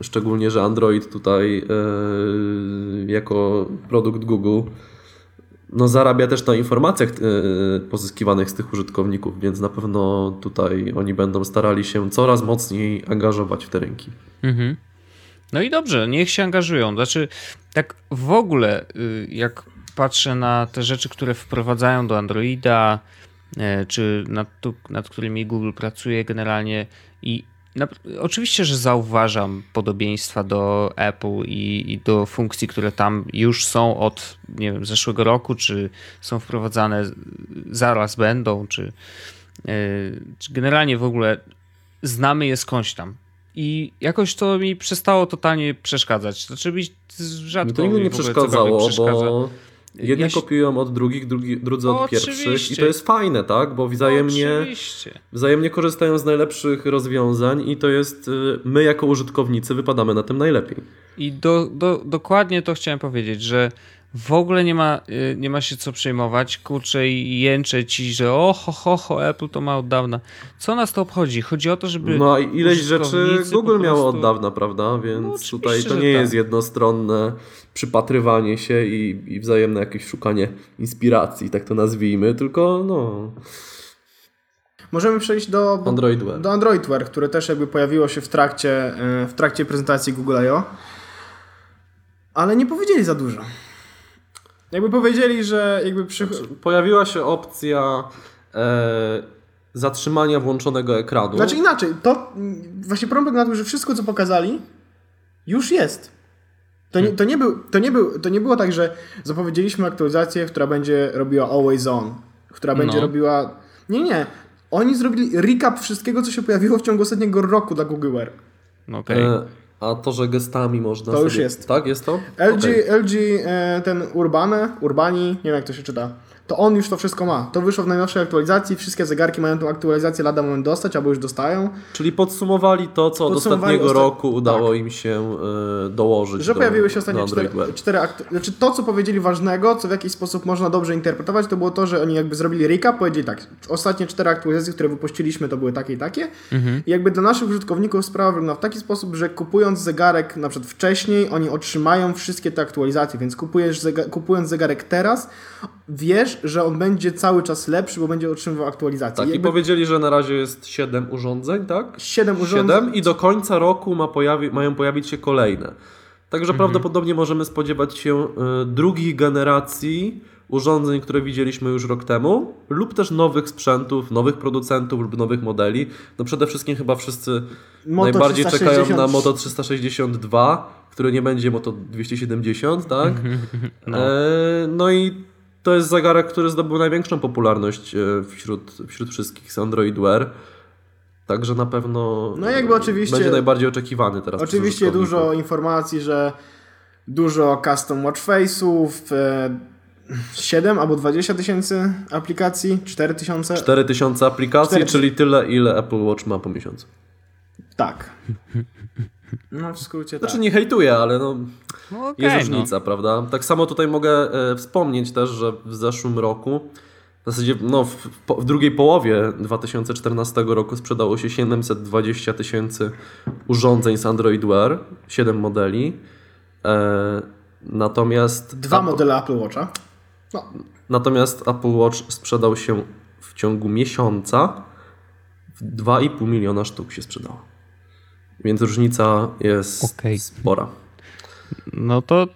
Szczególnie, że Android tutaj e, jako produkt Google no, zarabia też na informacjach e, pozyskiwanych z tych użytkowników, więc na pewno tutaj oni będą starali się coraz mocniej angażować w te rynki. Mhm. No i dobrze, niech się angażują. Znaczy, tak w ogóle, y, jak patrzę na te rzeczy, które wprowadzają do Androida, czy nad, nad którymi Google pracuje generalnie i na, oczywiście, że zauważam podobieństwa do Apple i, i do funkcji, które tam już są od nie wiem, zeszłego roku, czy są wprowadzane zaraz będą, czy, e, czy generalnie w ogóle znamy je skądś tam. I jakoś to mi przestało totalnie przeszkadzać. Znaczy mi rzadko to nigdy mi nie przeszkadzało, przeszkadza. bo jedni Ja się- kopiują od drugich, drugi, drudzy od No, pierwszych i oczywiście. to jest fajne, tak? Bo wzajemnie... Oczywiście. Wzajemnie korzystają z najlepszych rozwiązań i to jest, y, my jako użytkownicy wypadamy na tym najlepiej. I do, do, dokładnie to chciałem powiedzieć, że w ogóle nie ma, y, nie ma się co przejmować, kurczę i jęczę ci, że o ho, ho, ho, Apple to ma od dawna. Co nas to obchodzi? Chodzi o to, żeby No i ileś rzeczy Google po miało prostu- od dawna, prawda? Więc No, tutaj to nie tak. jest jednostronne przypatrywanie się i, i wzajemne jakieś szukanie inspiracji, tak to nazwijmy, tylko no Możemy przejść do, do, Android Wear. do Android Wear, które też jakby pojawiło się w trakcie, e, w trakcie prezentacji Google I.O. Ale nie powiedzieli za dużo. Jakby powiedzieli, że jakby przy... Pojawiła się opcja e, zatrzymania włączonego ekranu. Znaczy inaczej, to właśnie problem na tym, że wszystko co pokazali już jest. To nie, to, nie był, to, nie był, to nie było tak, że zapowiedzieliśmy aktualizację, która będzie robiła always on, która będzie No. robiła... Nie, nie. Oni zrobili recap wszystkiego, co się pojawiło w ciągu ostatniego roku dla Google Wear. No Okej. e, a to, że gestami można To już sobie... jest. Tak, jest to? LG, Okej. LG e, ten Urbane, Urbani, nie wiem jak to się czyta, to on już to wszystko ma. To wyszło w najnowszej aktualizacji, wszystkie zegarki mają tą aktualizację lada moment dostać, albo już dostają. Czyli podsumowali to, co od ostatniego osta- roku udało im się e, dołożyć Że do, pojawiły się ostatnie cztery, cztery aktu... Znaczy to, co powiedzieli ważnego, co w jakiś sposób można dobrze interpretować, to było to, że oni jakby zrobili recap, powiedzieli tak, ostatnie cztery aktualizacje, które wypuściliśmy, to były takie i takie. I jakby dla naszych użytkowników sprawa wygląda w taki sposób, że kupując zegarek na przykład wcześniej, oni otrzymają wszystkie te aktualizacje, więc kupujesz zega- kupując zegarek teraz, wiesz, że on będzie cały czas lepszy, bo będzie otrzymywał aktualizację. Tak, i jakby powiedzieli, że na razie jest 7 urządzeń, tak? 7 urządzeń. 7 i do końca roku ma pojawi, mają pojawić się kolejne. Także prawdopodobnie możemy spodziewać się y, drugich generacji urządzeń, które widzieliśmy już rok temu, lub też nowych sprzętów, nowych producentów lub nowych modeli. No przede wszystkim chyba wszyscy Moto najbardziej 360. czekają na Moto 362, które nie będzie Moto 270, tak? No. E, no i to jest zegarek, który zdobył największą popularność e, wśród, wśród wszystkich z Android Wear. Także na pewno No jakby oczywiście- będzie najbardziej oczekiwany teraz. Oczywiście dużo informacji, że dużo custom watch face'ów, e, 7 albo 20 tysięcy aplikacji, 4 tysiące. 4000 aplikacji, 4000. czyli tyle, ile Apple Watch ma po miesiącu. Tak. No w skrócie tak. Znaczy nie hejtuję, ale no, No okej, jest no. różnica, prawda? Tak samo tutaj mogę e, wspomnieć też, że w zeszłym roku, w zasadzie no, w, w, drugiej połowie 2014 roku sprzedało się 720 tysięcy urządzeń z Android Wear, 7 modeli. E, natomiast Dwa Apple- modele Apple Watcha. No, Natomiast Apple Watch sprzedał się w ciągu miesiąca w 2,5 miliona sztuk się sprzedało. Więc różnica jest Okej. spora. No to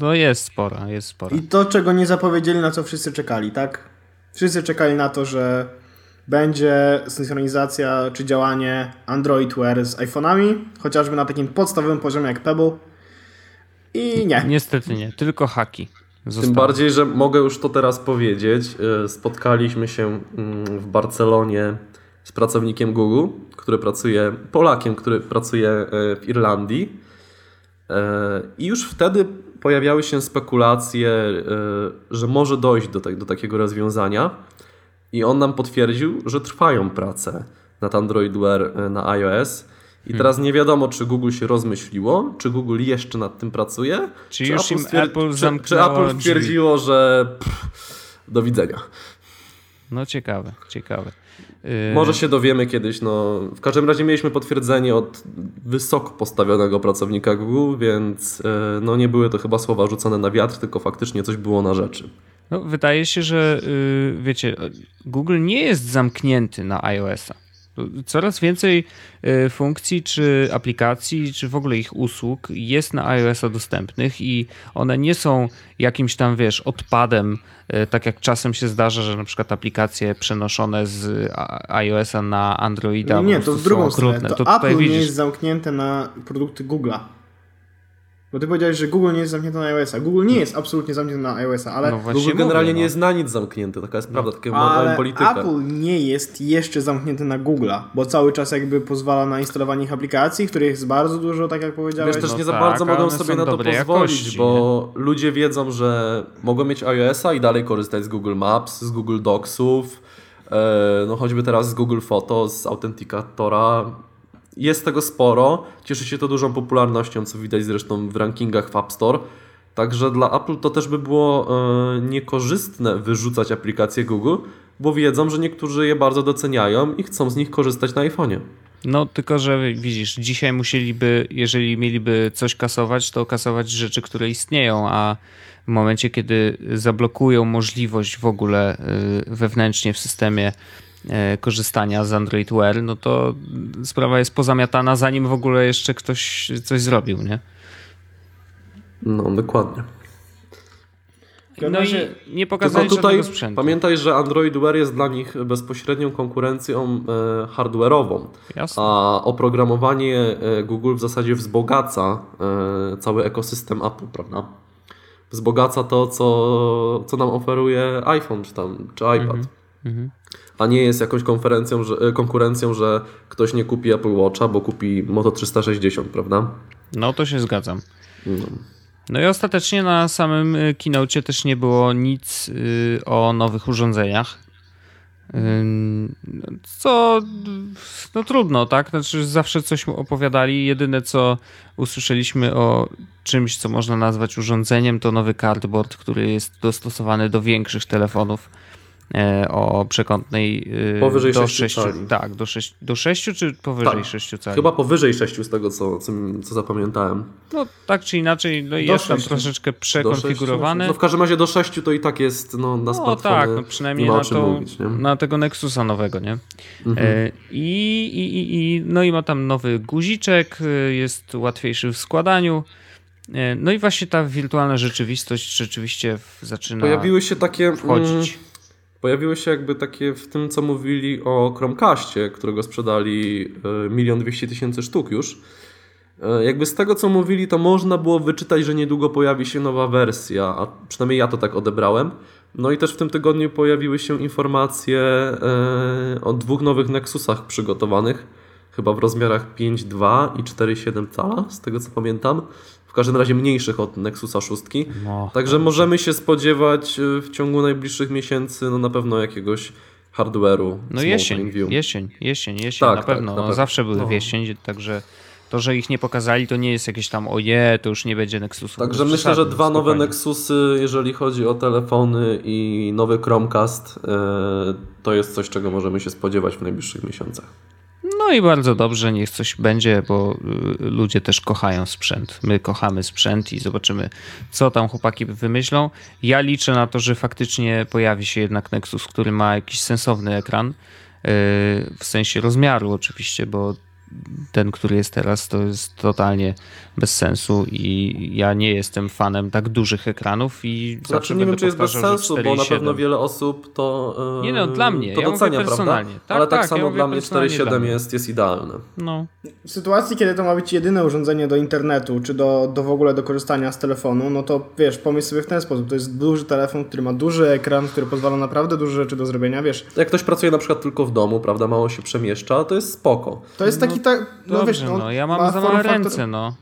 no jest spora, jest spora. I to, czego nie zapowiedzieli, na co wszyscy czekali, tak? Wszyscy czekali na to, że będzie synchronizacja czy działanie Android Wear z iPhone'ami, chociażby na takim podstawowym poziomie jak Pebble. I nie. Niestety nie, tylko haki. Tym Zostały. bardziej, że mogę już to teraz powiedzieć. E, Spotkaliśmy się mm, w Barcelonie z pracownikiem Google, który pracuje, Polakiem, który pracuje e, w Irlandii. E, I już wtedy pojawiały się spekulacje, e, że może dojść do, tak, do takiego rozwiązania. I on nam potwierdził, że trwają prace nad Android Wear na iOS. I teraz nie wiadomo, czy Google się rozmyśliło, czy Google jeszcze nad tym pracuje. Czy już im stwier- Apple czy, czy Apple drzwi? stwierdziło, że pff, do widzenia. No ciekawe, ciekawe. Yy, Może się dowiemy kiedyś. No. W każdym razie mieliśmy potwierdzenie od wysoko postawionego pracownika Google, więc e, no, nie były to chyba słowa rzucone na wiatr, tylko faktycznie coś było na rzeczy. No, wydaje się, że yy, wiecie, Google nie jest zamknięty na iOS-a. Coraz więcej yy, funkcji, czy aplikacji, czy w ogóle ich usług jest na iOS-a dostępnych i one nie są jakimś tam, wiesz, odpadem, yy, tak jak czasem się zdarza, że na przykład aplikacje przenoszone z iOS-a na Androida Nie, to w drugą są stronę. To, tutaj Apple nie jest zamknięte na produkty Google'a. Bo ty powiedziałeś, że Google nie jest zamknięte na iOS-a. Google nie jest absolutnie zamknięty na iOS-a, ale, no Google generalnie mówię, nie no. jest na nic zamknięty, taka jest prawda, mają ale politykę. Apple nie jest jeszcze zamknięty na Google'a, bo cały czas jakby pozwala na instalowanie ich aplikacji, których jest bardzo dużo, tak jak powiedziałeś. Wiesz, też No nie za tak, bardzo ale mogą sobie na to pozwolić, jakości, bo ludzie wiedzą, że mogą mieć iOS-a i dalej korzystać z Google Maps, z Google Docsów, e, no choćby teraz z Google Photo, z Authenticatora. Jest tego sporo, cieszy się to dużą popularnością, co widać zresztą w rankingach w App Store. Także dla Apple to też by było e, niekorzystne wyrzucać aplikacje Google, bo wiedzą, że niektórzy je bardzo doceniają i chcą z nich korzystać na iPhone'ie. No, tylko że widzisz, dzisiaj musieliby, jeżeli mieliby coś kasować, to kasować rzeczy, które istnieją, a w momencie, kiedy zablokują możliwość w ogóle y, wewnętrznie w systemie korzystania z Android Wear, no to sprawa jest pozamiatana, zanim w ogóle jeszcze ktoś coś zrobił, nie? No, dokładnie. No i nie Tylko pokazali tutaj żadnego sprzętu. pamiętaj, że Android Wear jest dla nich bezpośrednią konkurencją e, hardware'ową, Jasne. a oprogramowanie e, Google w zasadzie wzbogaca e, cały ekosystem Apple, prawda? Wzbogaca to, co, co nam oferuje iPhone czy, tam, czy iPad. Mhm. A nie jest jakąś konferencją, że, e, konkurencją, że ktoś nie kupi Apple Watcha, bo kupi Moto 360, prawda? No to się zgadzam. No. No i ostatecznie na samym y, keynocie też nie było nic y, o nowych urządzeniach. Co no trudno, tak? Znaczy zawsze coś mu opowiadali. Jedyne co usłyszeliśmy o czymś, co można nazwać urządzeniem, to nowy cardboard, który jest dostosowany do większych telefonów e, o przekątnej y, Powyżej do sześciu 6, cali. tak, do 6, do 6 czy powyżej Tak. 6 cali? Chyba powyżej 6 z tego, co, co, zapamiętałem. No tak czy inaczej, no jest tam sześciu. troszeczkę Do przekonfigurowany. No w każdym razie do 6 to i tak jest no, na No smartfony. tak, no przynajmniej na, to, mówić, na tego Nexusa nowego, nie? Mhm. E, I, i, i, i, no i ma tam nowy guziczek, e, jest łatwiejszy w składaniu. E, No i właśnie ta wirtualna rzeczywistość rzeczywiście zaczyna Pojawiły się takie. mm, wchodzić. Pojawiły się jakby takie w tym, co mówili o Chromecastie, którego sprzedali e, milion dwieście tysięcy sztuk już. E, Jakby z tego, co mówili, to można było wyczytać, że niedługo pojawi się nowa wersja, a przynajmniej ja to tak odebrałem. No i też w tym tygodniu pojawiły się informacje e, o dwóch nowych Nexusach przygotowanych, chyba w rozmiarach 5,2 i 4,7 cala, z tego co pamiętam. W każdym razie mniejszych od Nexusa 6. No, Także możemy się spodziewać y, w ciągu najbliższych miesięcy no na pewno jakiegoś hardware'u. no jesień, jesień, jesień, jesień, Tak, na tak, pewno. na no, pewno. Zawsze były No. w jesień, także to, że ich nie pokazali, to nie jest jakieś tam oje, to już nie będzie Nexusu. Także myślę, że dwa nowe. Nexusy, jeżeli chodzi o telefony i nowy Chromecast, y, to jest coś, czego możemy się spodziewać w najbliższych miesiącach. No i bardzo dobrze, niech coś będzie, bo y, ludzie też kochają sprzęt. My kochamy sprzęt i zobaczymy, co tam chłopaki wymyślą. Ja liczę na to, że faktycznie pojawi się jednak Nexus, który ma jakiś sensowny ekran. y, W sensie rozmiaru oczywiście, bo ten, który jest teraz, to jest totalnie bez sensu i ja nie jestem fanem tak dużych ekranów i zawsze Znaczy nie będę wiem, czy jest bez sensu, bo na 4,7. pewno wiele osób to, e, Nie no, dla mnie. to Ja mówię docenia, prawda? Tak, Ale tak, tak, ja samo mówię dla mnie personalnie dla 4.7 mnie. jest, jest idealne. No, W sytuacji, kiedy to ma być jedyne urządzenie do internetu, czy do, do w ogóle do korzystania z telefonu, no to wiesz, pomyśl sobie w ten sposób. To jest duży telefon, który ma duży ekran, który pozwala naprawdę dużo rzeczy do zrobienia, wiesz. Jak ktoś pracuje na przykład tylko w domu, prawda, mało się przemieszcza, to jest spoko. To jest taki tak, no Dobrze, wiesz, no, no, ja ma mam za form małe ręce, no.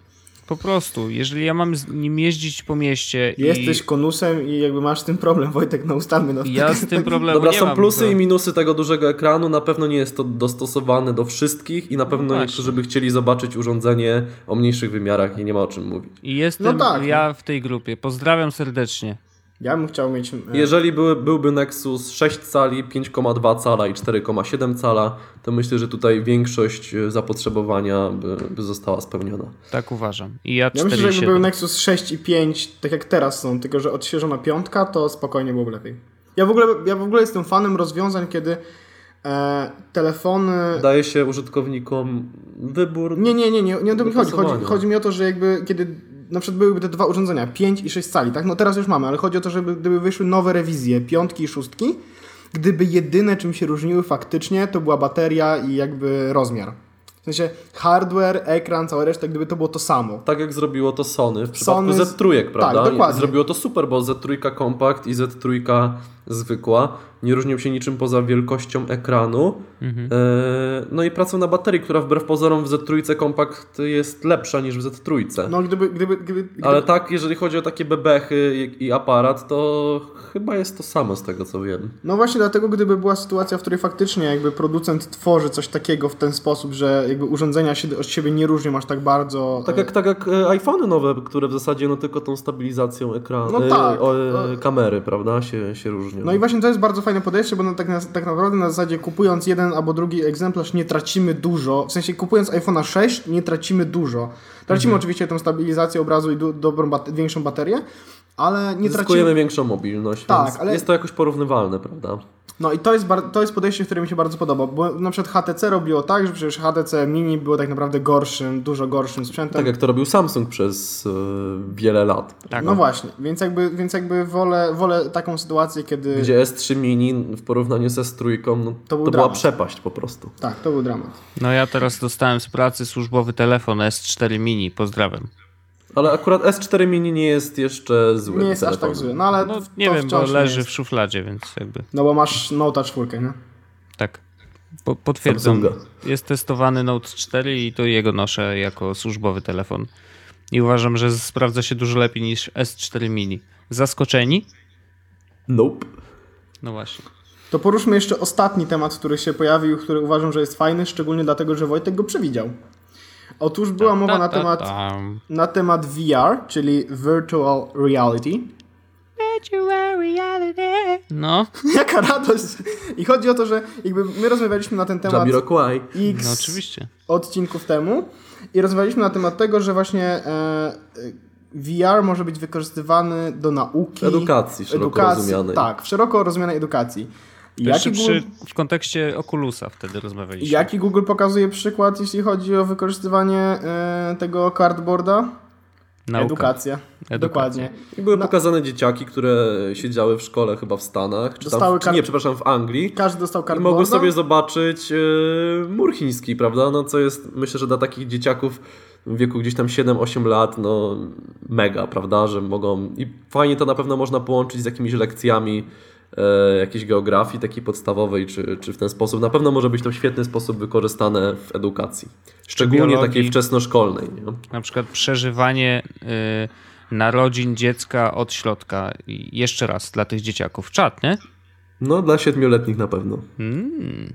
Po prostu, jeżeli ja mam z nim jeździć po mieście Jesteś i konusem i jakby masz z tym problem, Wojtek, no ustalmy. No, ja z tym problemu Dobra, nie są mam. plusy to- i minusy tego dużego ekranu. Na pewno nie jest to dostosowane do wszystkich i na pewno właśnie. niektórzy by chcieli zobaczyć urządzenie o mniejszych wymiarach i nie ma o czym mówić. I jestem No tak, ja w tej grupie. Pozdrawiam serdecznie. Ja bym chciał mieć... e, Jeżeli były, byłby Nexus 6 cali, 5,2 cala i 4,7 cala, to myślę, że tutaj większość e, zapotrzebowania by, by została spełniona. Tak uważam. I ja Ja myślę, że jakby był 4,7. Nexus 6 i 5, tak jak teraz są, tylko że odświeżona piątka, to spokojnie byłoby lepiej. Ja w ogóle, ja w ogóle jestem fanem rozwiązań, kiedy e, telefony... Daje się użytkownikom wybór. Nie, nie, nie, nie, nie o to mi chodzi. chodzi. Chodzi mi o to, że jakby kiedy na przykład byłyby te dwa urządzenia, 5 i 6 cali, tak? No teraz już mamy, ale chodzi o to, żeby gdyby wyszły nowe rewizje, piątki i szóstki, gdyby jedyne czym się różniły faktycznie, to była bateria i jakby rozmiar. W sensie hardware, ekran, cała reszta, gdyby to było to samo. Tak jak zrobiło to Sony w przypadku Sony z- Z3, prawda? tak, dokładnie. Zrobiło to super, bo Z3 Compact i Z3 zwykła nie różnią się niczym poza wielkością ekranu. Mhm. E, no i pracą na baterii, która wbrew pozorom w Z3 Compact jest lepsza niż w Z3. No gdyby, gdyby, gdyby, gdyby Ale tak, jeżeli chodzi o takie bebechy i, i aparat, to chyba jest to samo z tego co wiem. No właśnie dlatego, gdyby była sytuacja, w której faktycznie jakby producent tworzy coś takiego w ten sposób, że jakby urządzenia się od siebie nie różnią aż tak bardzo. Tak jak, tak jak e, iPhony nowe, które w zasadzie no tylko tą stabilizacją ekranu, No e, tak, e, no. kamery, prawda, się, się różnią. No i właśnie to jest bardzo fajne podejście, bo no tak, na, tak naprawdę na zasadzie kupując jeden albo drugi egzemplarz nie tracimy dużo. W sensie kupując iPhone'a 6 nie tracimy dużo. Tracimy Mhm. oczywiście tą stabilizację obrazu i dobrą większą baterię, ale nie Zyskujemy tracimy. większą mobilność, Tak, więc ale- jest to jakoś porównywalne, prawda? No i to jest, bar- to jest podejście, które mi się bardzo podoba, bo na przykład HTC robiło tak, że przecież HTC Mini było tak naprawdę gorszym, dużo gorszym sprzętem. Tak jak to robił Samsung przez e, wiele lat. Tak. No właśnie, więc jakby, więc jakby wolę, wolę taką sytuację, kiedy... Gdzie S3 Mini w porównaniu ze S3, no, To to, był była dramat. przepaść po prostu. Tak, to był dramat. No ja teraz dostałem z pracy służbowy telefon S4 Mini. Pozdrawiam. Ale akurat S4 Mini nie jest jeszcze zły. Nie jest aż tak zły, no ale No to nie wiem, bo leży w szufladzie, więc jakby No bo masz Note 4, nie? tak. Po, potwierdzam. Samsunga. Jest testowany Note 4 i to jego noszę jako służbowy telefon. I uważam, że sprawdza się dużo lepiej niż S4 Mini. Zaskoczeni? Nope. No właśnie. To poruszmy jeszcze ostatni temat, który się pojawił, który uważam, że jest fajny, szczególnie dlatego, że Wojtek go przewidział. Otóż była mowa na temat, na temat VR, czyli Virtual Reality. No, Jaka radość! I chodzi o to, że jakby my rozmawialiśmy na ten temat. X no oczywiście. odcinków temu i rozmawialiśmy na temat tego, że właśnie e, VR może być wykorzystywany do nauki, Edukacji szeroko rozumianej. Tak, w szeroko rozumianej edukacji. I Jaki, przy, Google, w kontekście Oculusa wtedy rozmawialiśmy. jaki Google pokazuje przykład, jeśli chodzi o wykorzystywanie e, tego cardboarda? Nauka. Edukacja. Edukacja. Dokładnie. I były No. pokazane dzieciaki, które siedziały w szkole chyba w Stanach, czy, Dostały tam, kar- nie, przepraszam, w Anglii. Każdy dostał I cardboarda. mogły sobie zobaczyć e, mur chiński, prawda? No co jest, myślę, że dla takich dzieciaków w wieku gdzieś tam 7-8 lat, no mega, prawda? Że mogą... I fajnie to na pewno można połączyć z jakimiś lekcjami jakiejś geografii takiej podstawowej, czy, czy w ten sposób. Na pewno może być to w świetny sposób wykorzystane w edukacji. Szczególnie biologii. takiej wczesnoszkolnej. Nie? Na przykład przeżywanie y, narodzin dziecka od środka. I jeszcze raz dla tych dzieciaków. Czat, nie? No dla siedmioletnich na pewno. Mm.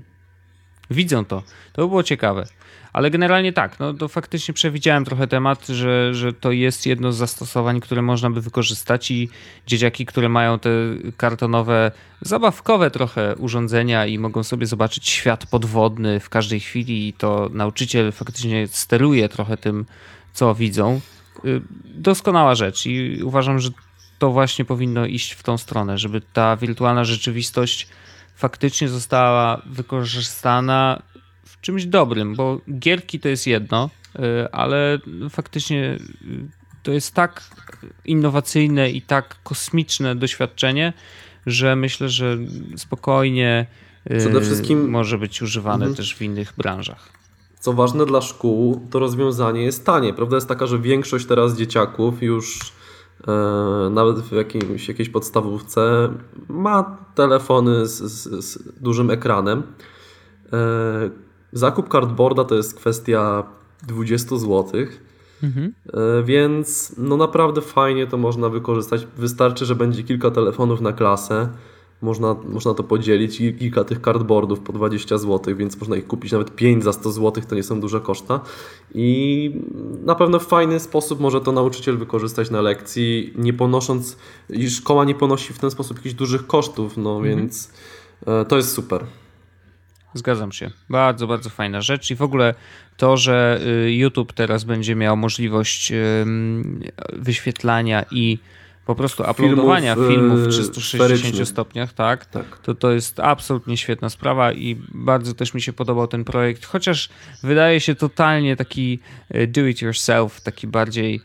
widzą to. To by było ciekawe. Ale generalnie tak, no to faktycznie przewidziałem trochę temat, że, że to jest jedno z zastosowań, które można by wykorzystać i dzieciaki, które mają te kartonowe, zabawkowe trochę urządzenia i mogą sobie zobaczyć świat podwodny w każdej chwili i to nauczyciel faktycznie steruje trochę tym, co widzą. Y, doskonała rzecz i uważam, że to właśnie powinno iść w tą stronę, żeby ta wirtualna rzeczywistość faktycznie została wykorzystana czymś dobrym, bo gierki to jest jedno, y, ale faktycznie y, to jest tak innowacyjne i tak kosmiczne doświadczenie, że myślę, że spokojnie y, Przede wszystkim- może być używane Mhm. też w innych branżach. Co ważne dla szkół, to rozwiązanie jest tanie. Prawda jest taka, że większość teraz dzieciaków już e, nawet w jakimś, jakiejś podstawówce ma telefony z, z, z dużym ekranem. E, zakup cardboarda to jest kwestia 20 zł. Mhm. E, Więc no naprawdę fajnie to można wykorzystać. Wystarczy, że będzie kilka telefonów na klasę. Można, można to podzielić i kilka tych cardboardów po 20 zł, więc można ich kupić nawet 5 za 100 zł, to nie są duże koszta. I na pewno w fajny sposób może to nauczyciel wykorzystać na lekcji, nie ponosząc, i szkoła nie ponosi w ten sposób jakichś dużych kosztów, no więc e, to jest super. Zgadzam się. Bardzo, bardzo fajna rzecz i w ogóle to, że y, YouTube teraz będzie miał możliwość wyświetlania i po prostu uploadowania Filmów, filmów, y, w 360 sferycznych. stopniach, tak, Tak. to to jest absolutnie świetna sprawa i bardzo też mi się podobał ten projekt, chociaż wydaje się totalnie taki y, do it yourself, taki bardziej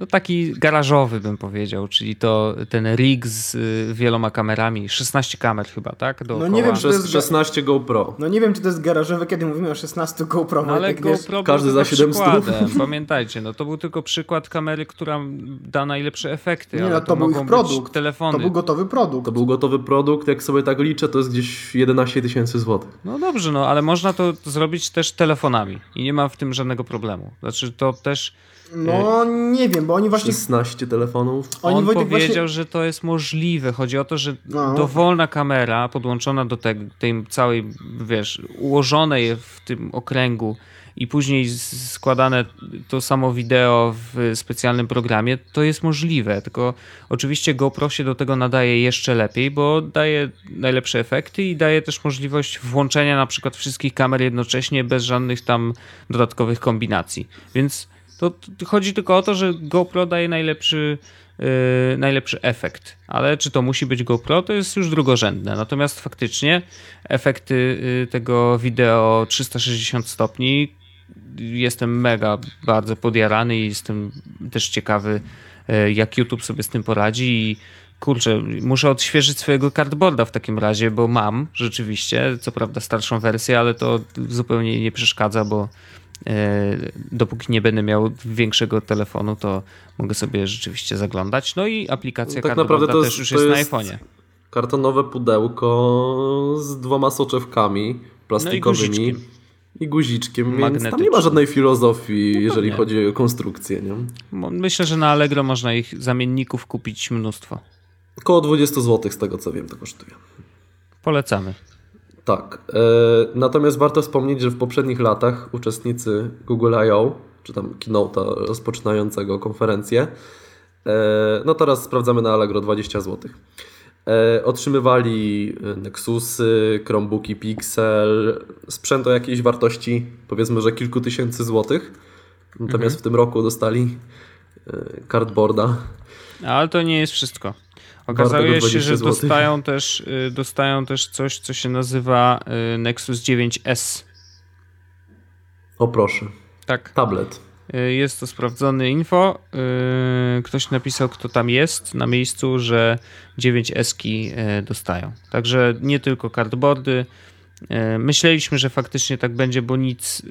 no taki garażowy bym powiedział, czyli to ten rig z y, wieloma kamerami, 16 kamer chyba, tak? Dookoła. nie wiem, czy to jest- 16 GoPro. No nie wiem, czy to jest garażowe, kiedy mówimy o 16 GoPro. No ale Wojtek, wiesz? GoPro każdy był za tylko 700. przykładem. Pamiętajcie, no to był tylko przykład kamery, która da najlepsze efekty. Nie, ale no, to był mogą ich produkt. telefony. To był gotowy produkt. To był gotowy produkt, jak sobie tak liczę, to jest gdzieś 11 tysięcy złotych. No dobrze, no ale można to zrobić też telefonami i nie ma w tym żadnego problemu. Znaczy to też No nie wiem, bo oni właśnie... 16 telefonów. Oni on Wojtek powiedział, właśnie... że to jest możliwe. Chodzi o to, że No. dowolna kamera podłączona do te, tej całej, wiesz, ułożonej w tym okręgu i później składane to samo wideo w specjalnym programie, to jest możliwe. Tylko oczywiście GoPro się do tego nadaje jeszcze lepiej, bo daje najlepsze efekty i daje też możliwość włączenia na przykład wszystkich kamer jednocześnie bez żadnych tam dodatkowych kombinacji. Więc to to chodzi tylko o to, że GoPro daje najlepszy, yy, najlepszy efekt. Ale czy to musi być GoPro, to jest już drugorzędne. Natomiast faktycznie efekty yy, tego wideo 360 stopni jestem mega bardzo podjarany i jestem też ciekawy, yy, jak YouTube sobie z tym poradzi i kurczę, muszę odświeżyć swojego cardboarda w takim razie, bo mam rzeczywiście, co prawda starszą wersję, ale to zupełnie nie przeszkadza, bo dopóki nie będę miał większego telefonu, to mogę sobie rzeczywiście zaglądać. No i aplikacja Tak naprawdę to też jest- już to jest, jest- na iPhone'ie. Kartonowe pudełko z dwoma soczewkami plastikowymi guziczkiem. i guziczkiem, więc tam nie ma żadnej filozofii, jeżeli pewnie. chodzi o konstrukcję. Nie? Myślę, że na Allegro można ich zamienników kupić mnóstwo. Około 20 zł z tego co wiem to kosztuje. Polecamy. Tak. E, natomiast warto wspomnieć, że w poprzednich latach uczestnicy Google I.O., czy tam keynote'a rozpoczynającego konferencję, e, no teraz sprawdzamy na Allegro 20 zł. E, otrzymywali Nexusy, Chromebooki Pixel, sprzęt o jakiejś wartości powiedzmy, że kilku tysięcy złotych. Natomiast w tym roku dostali cardboarda. Ale to nie jest wszystko. Okazuje się, 20 że dostają też, y, dostają też coś, co się nazywa y, Nexus 9S. O proszę, Tak. tablet. Y, Jest to sprawdzone info. Ktoś napisał, kto tam jest na miejscu, że 9 eski dostają. Także nie tylko cardboardy. Myśleliśmy, że faktycznie tak będzie, bo nic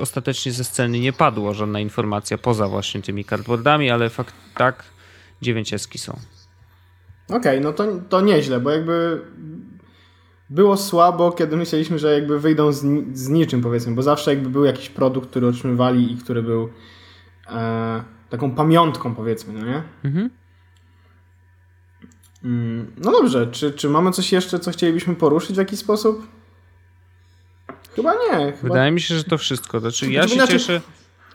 ostatecznie ze sceny nie padło, żadna informacja poza właśnie tymi cardboardami, ale fakt tak, 9 eski są. Okej, no to, to nieźle, bo jakby było słabo, kiedy myśleliśmy, że jakby wyjdą z, ni- z niczym, powiedzmy, bo zawsze jakby był jakiś produkt, który otrzymywali i który był e, taką pamiątką, powiedzmy, no nie? Mhm. Mm, no dobrze, czy, czy mamy coś jeszcze, co chcielibyśmy poruszyć w jakiś sposób? Chyba nie. Chyba... Wydaje mi się, że to wszystko. Znaczy, ja Znaczy, się cieszę.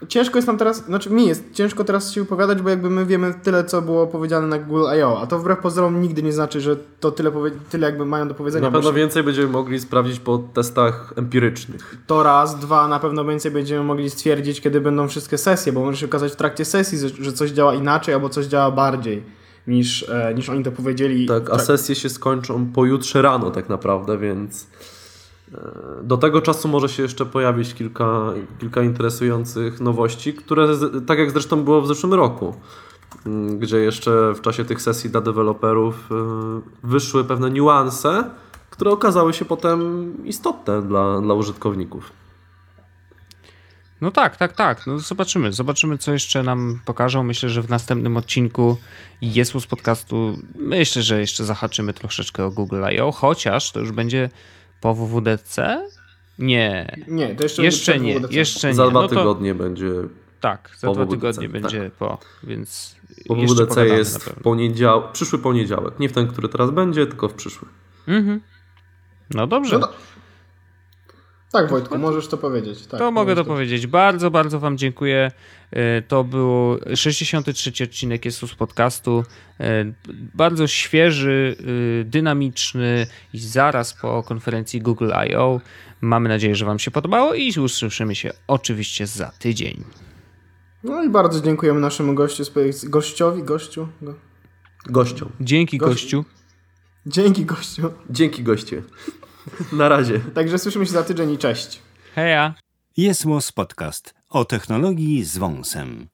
Ciężko jest nam teraz, znaczy mi jest ciężko teraz się wypowiadać, bo jakby my wiemy tyle, co było powiedziane na Google I.O., a to wbrew pozorom nigdy nie znaczy, że to tyle, tyle jakby mają do powiedzenia. Na pewno się- więcej będziemy mogli sprawdzić po testach empirycznych. To raz, dwa, na pewno więcej będziemy mogli stwierdzić, kiedy będą wszystkie sesje, bo może się okazać w trakcie sesji, że- coś działa inaczej albo coś działa bardziej niż, e, niż oni to powiedzieli. Tak, a trak- sesje się skończą pojutrze rano tak naprawdę, więc do tego czasu może się jeszcze pojawić kilka, kilka interesujących nowości, które tak jak zresztą było w zeszłym roku, m, gdzie jeszcze w czasie tych sesji dla deweloperów e, wyszły pewne niuanse, które okazały się potem istotne dla, dla użytkowników. No tak, tak, tak. No zobaczymy. Zobaczymy, co jeszcze nam pokażą. Myślę, że w następnym odcinku Jesus podcastu myślę, że jeszcze zahaczymy troszeczkę o Google I.O., chociaż to już będzie po WWDC? Nie. Nie, to jeszcze, Jeszcze nie, jeszcze nie. Za dwa no to, tygodnie będzie, Tak, za po dwa WWDC, tygodnie tak. będzie po, więc jeszcze WWDC jest w poniedziałek, przyszły poniedziałek, nie w ten, który teraz będzie, tylko w przyszły. Mhm. No dobrze. No to- Tak, Wojtku, możesz to powiedzieć. Tak, To mogę to możesz powiedzieć. Bardzo, bardzo Wam dziękuję. E, To był 63 odcinek Jesus Podcastu. E, Bardzo świeży, e, dynamiczny i zaraz po konferencji Google I.O. Mamy nadzieję, że Wam się podobało i usłyszymy się oczywiście za tydzień. No i bardzo dziękujemy naszemu gościu, gościowi, gościu. Go. Gościom. Dzięki, gościu. Dzięki gościu. Dzięki goście. Na razie. Także słyszymy się za tydzień i cześć. Heja! Jest Podcast o technologii z wąsem.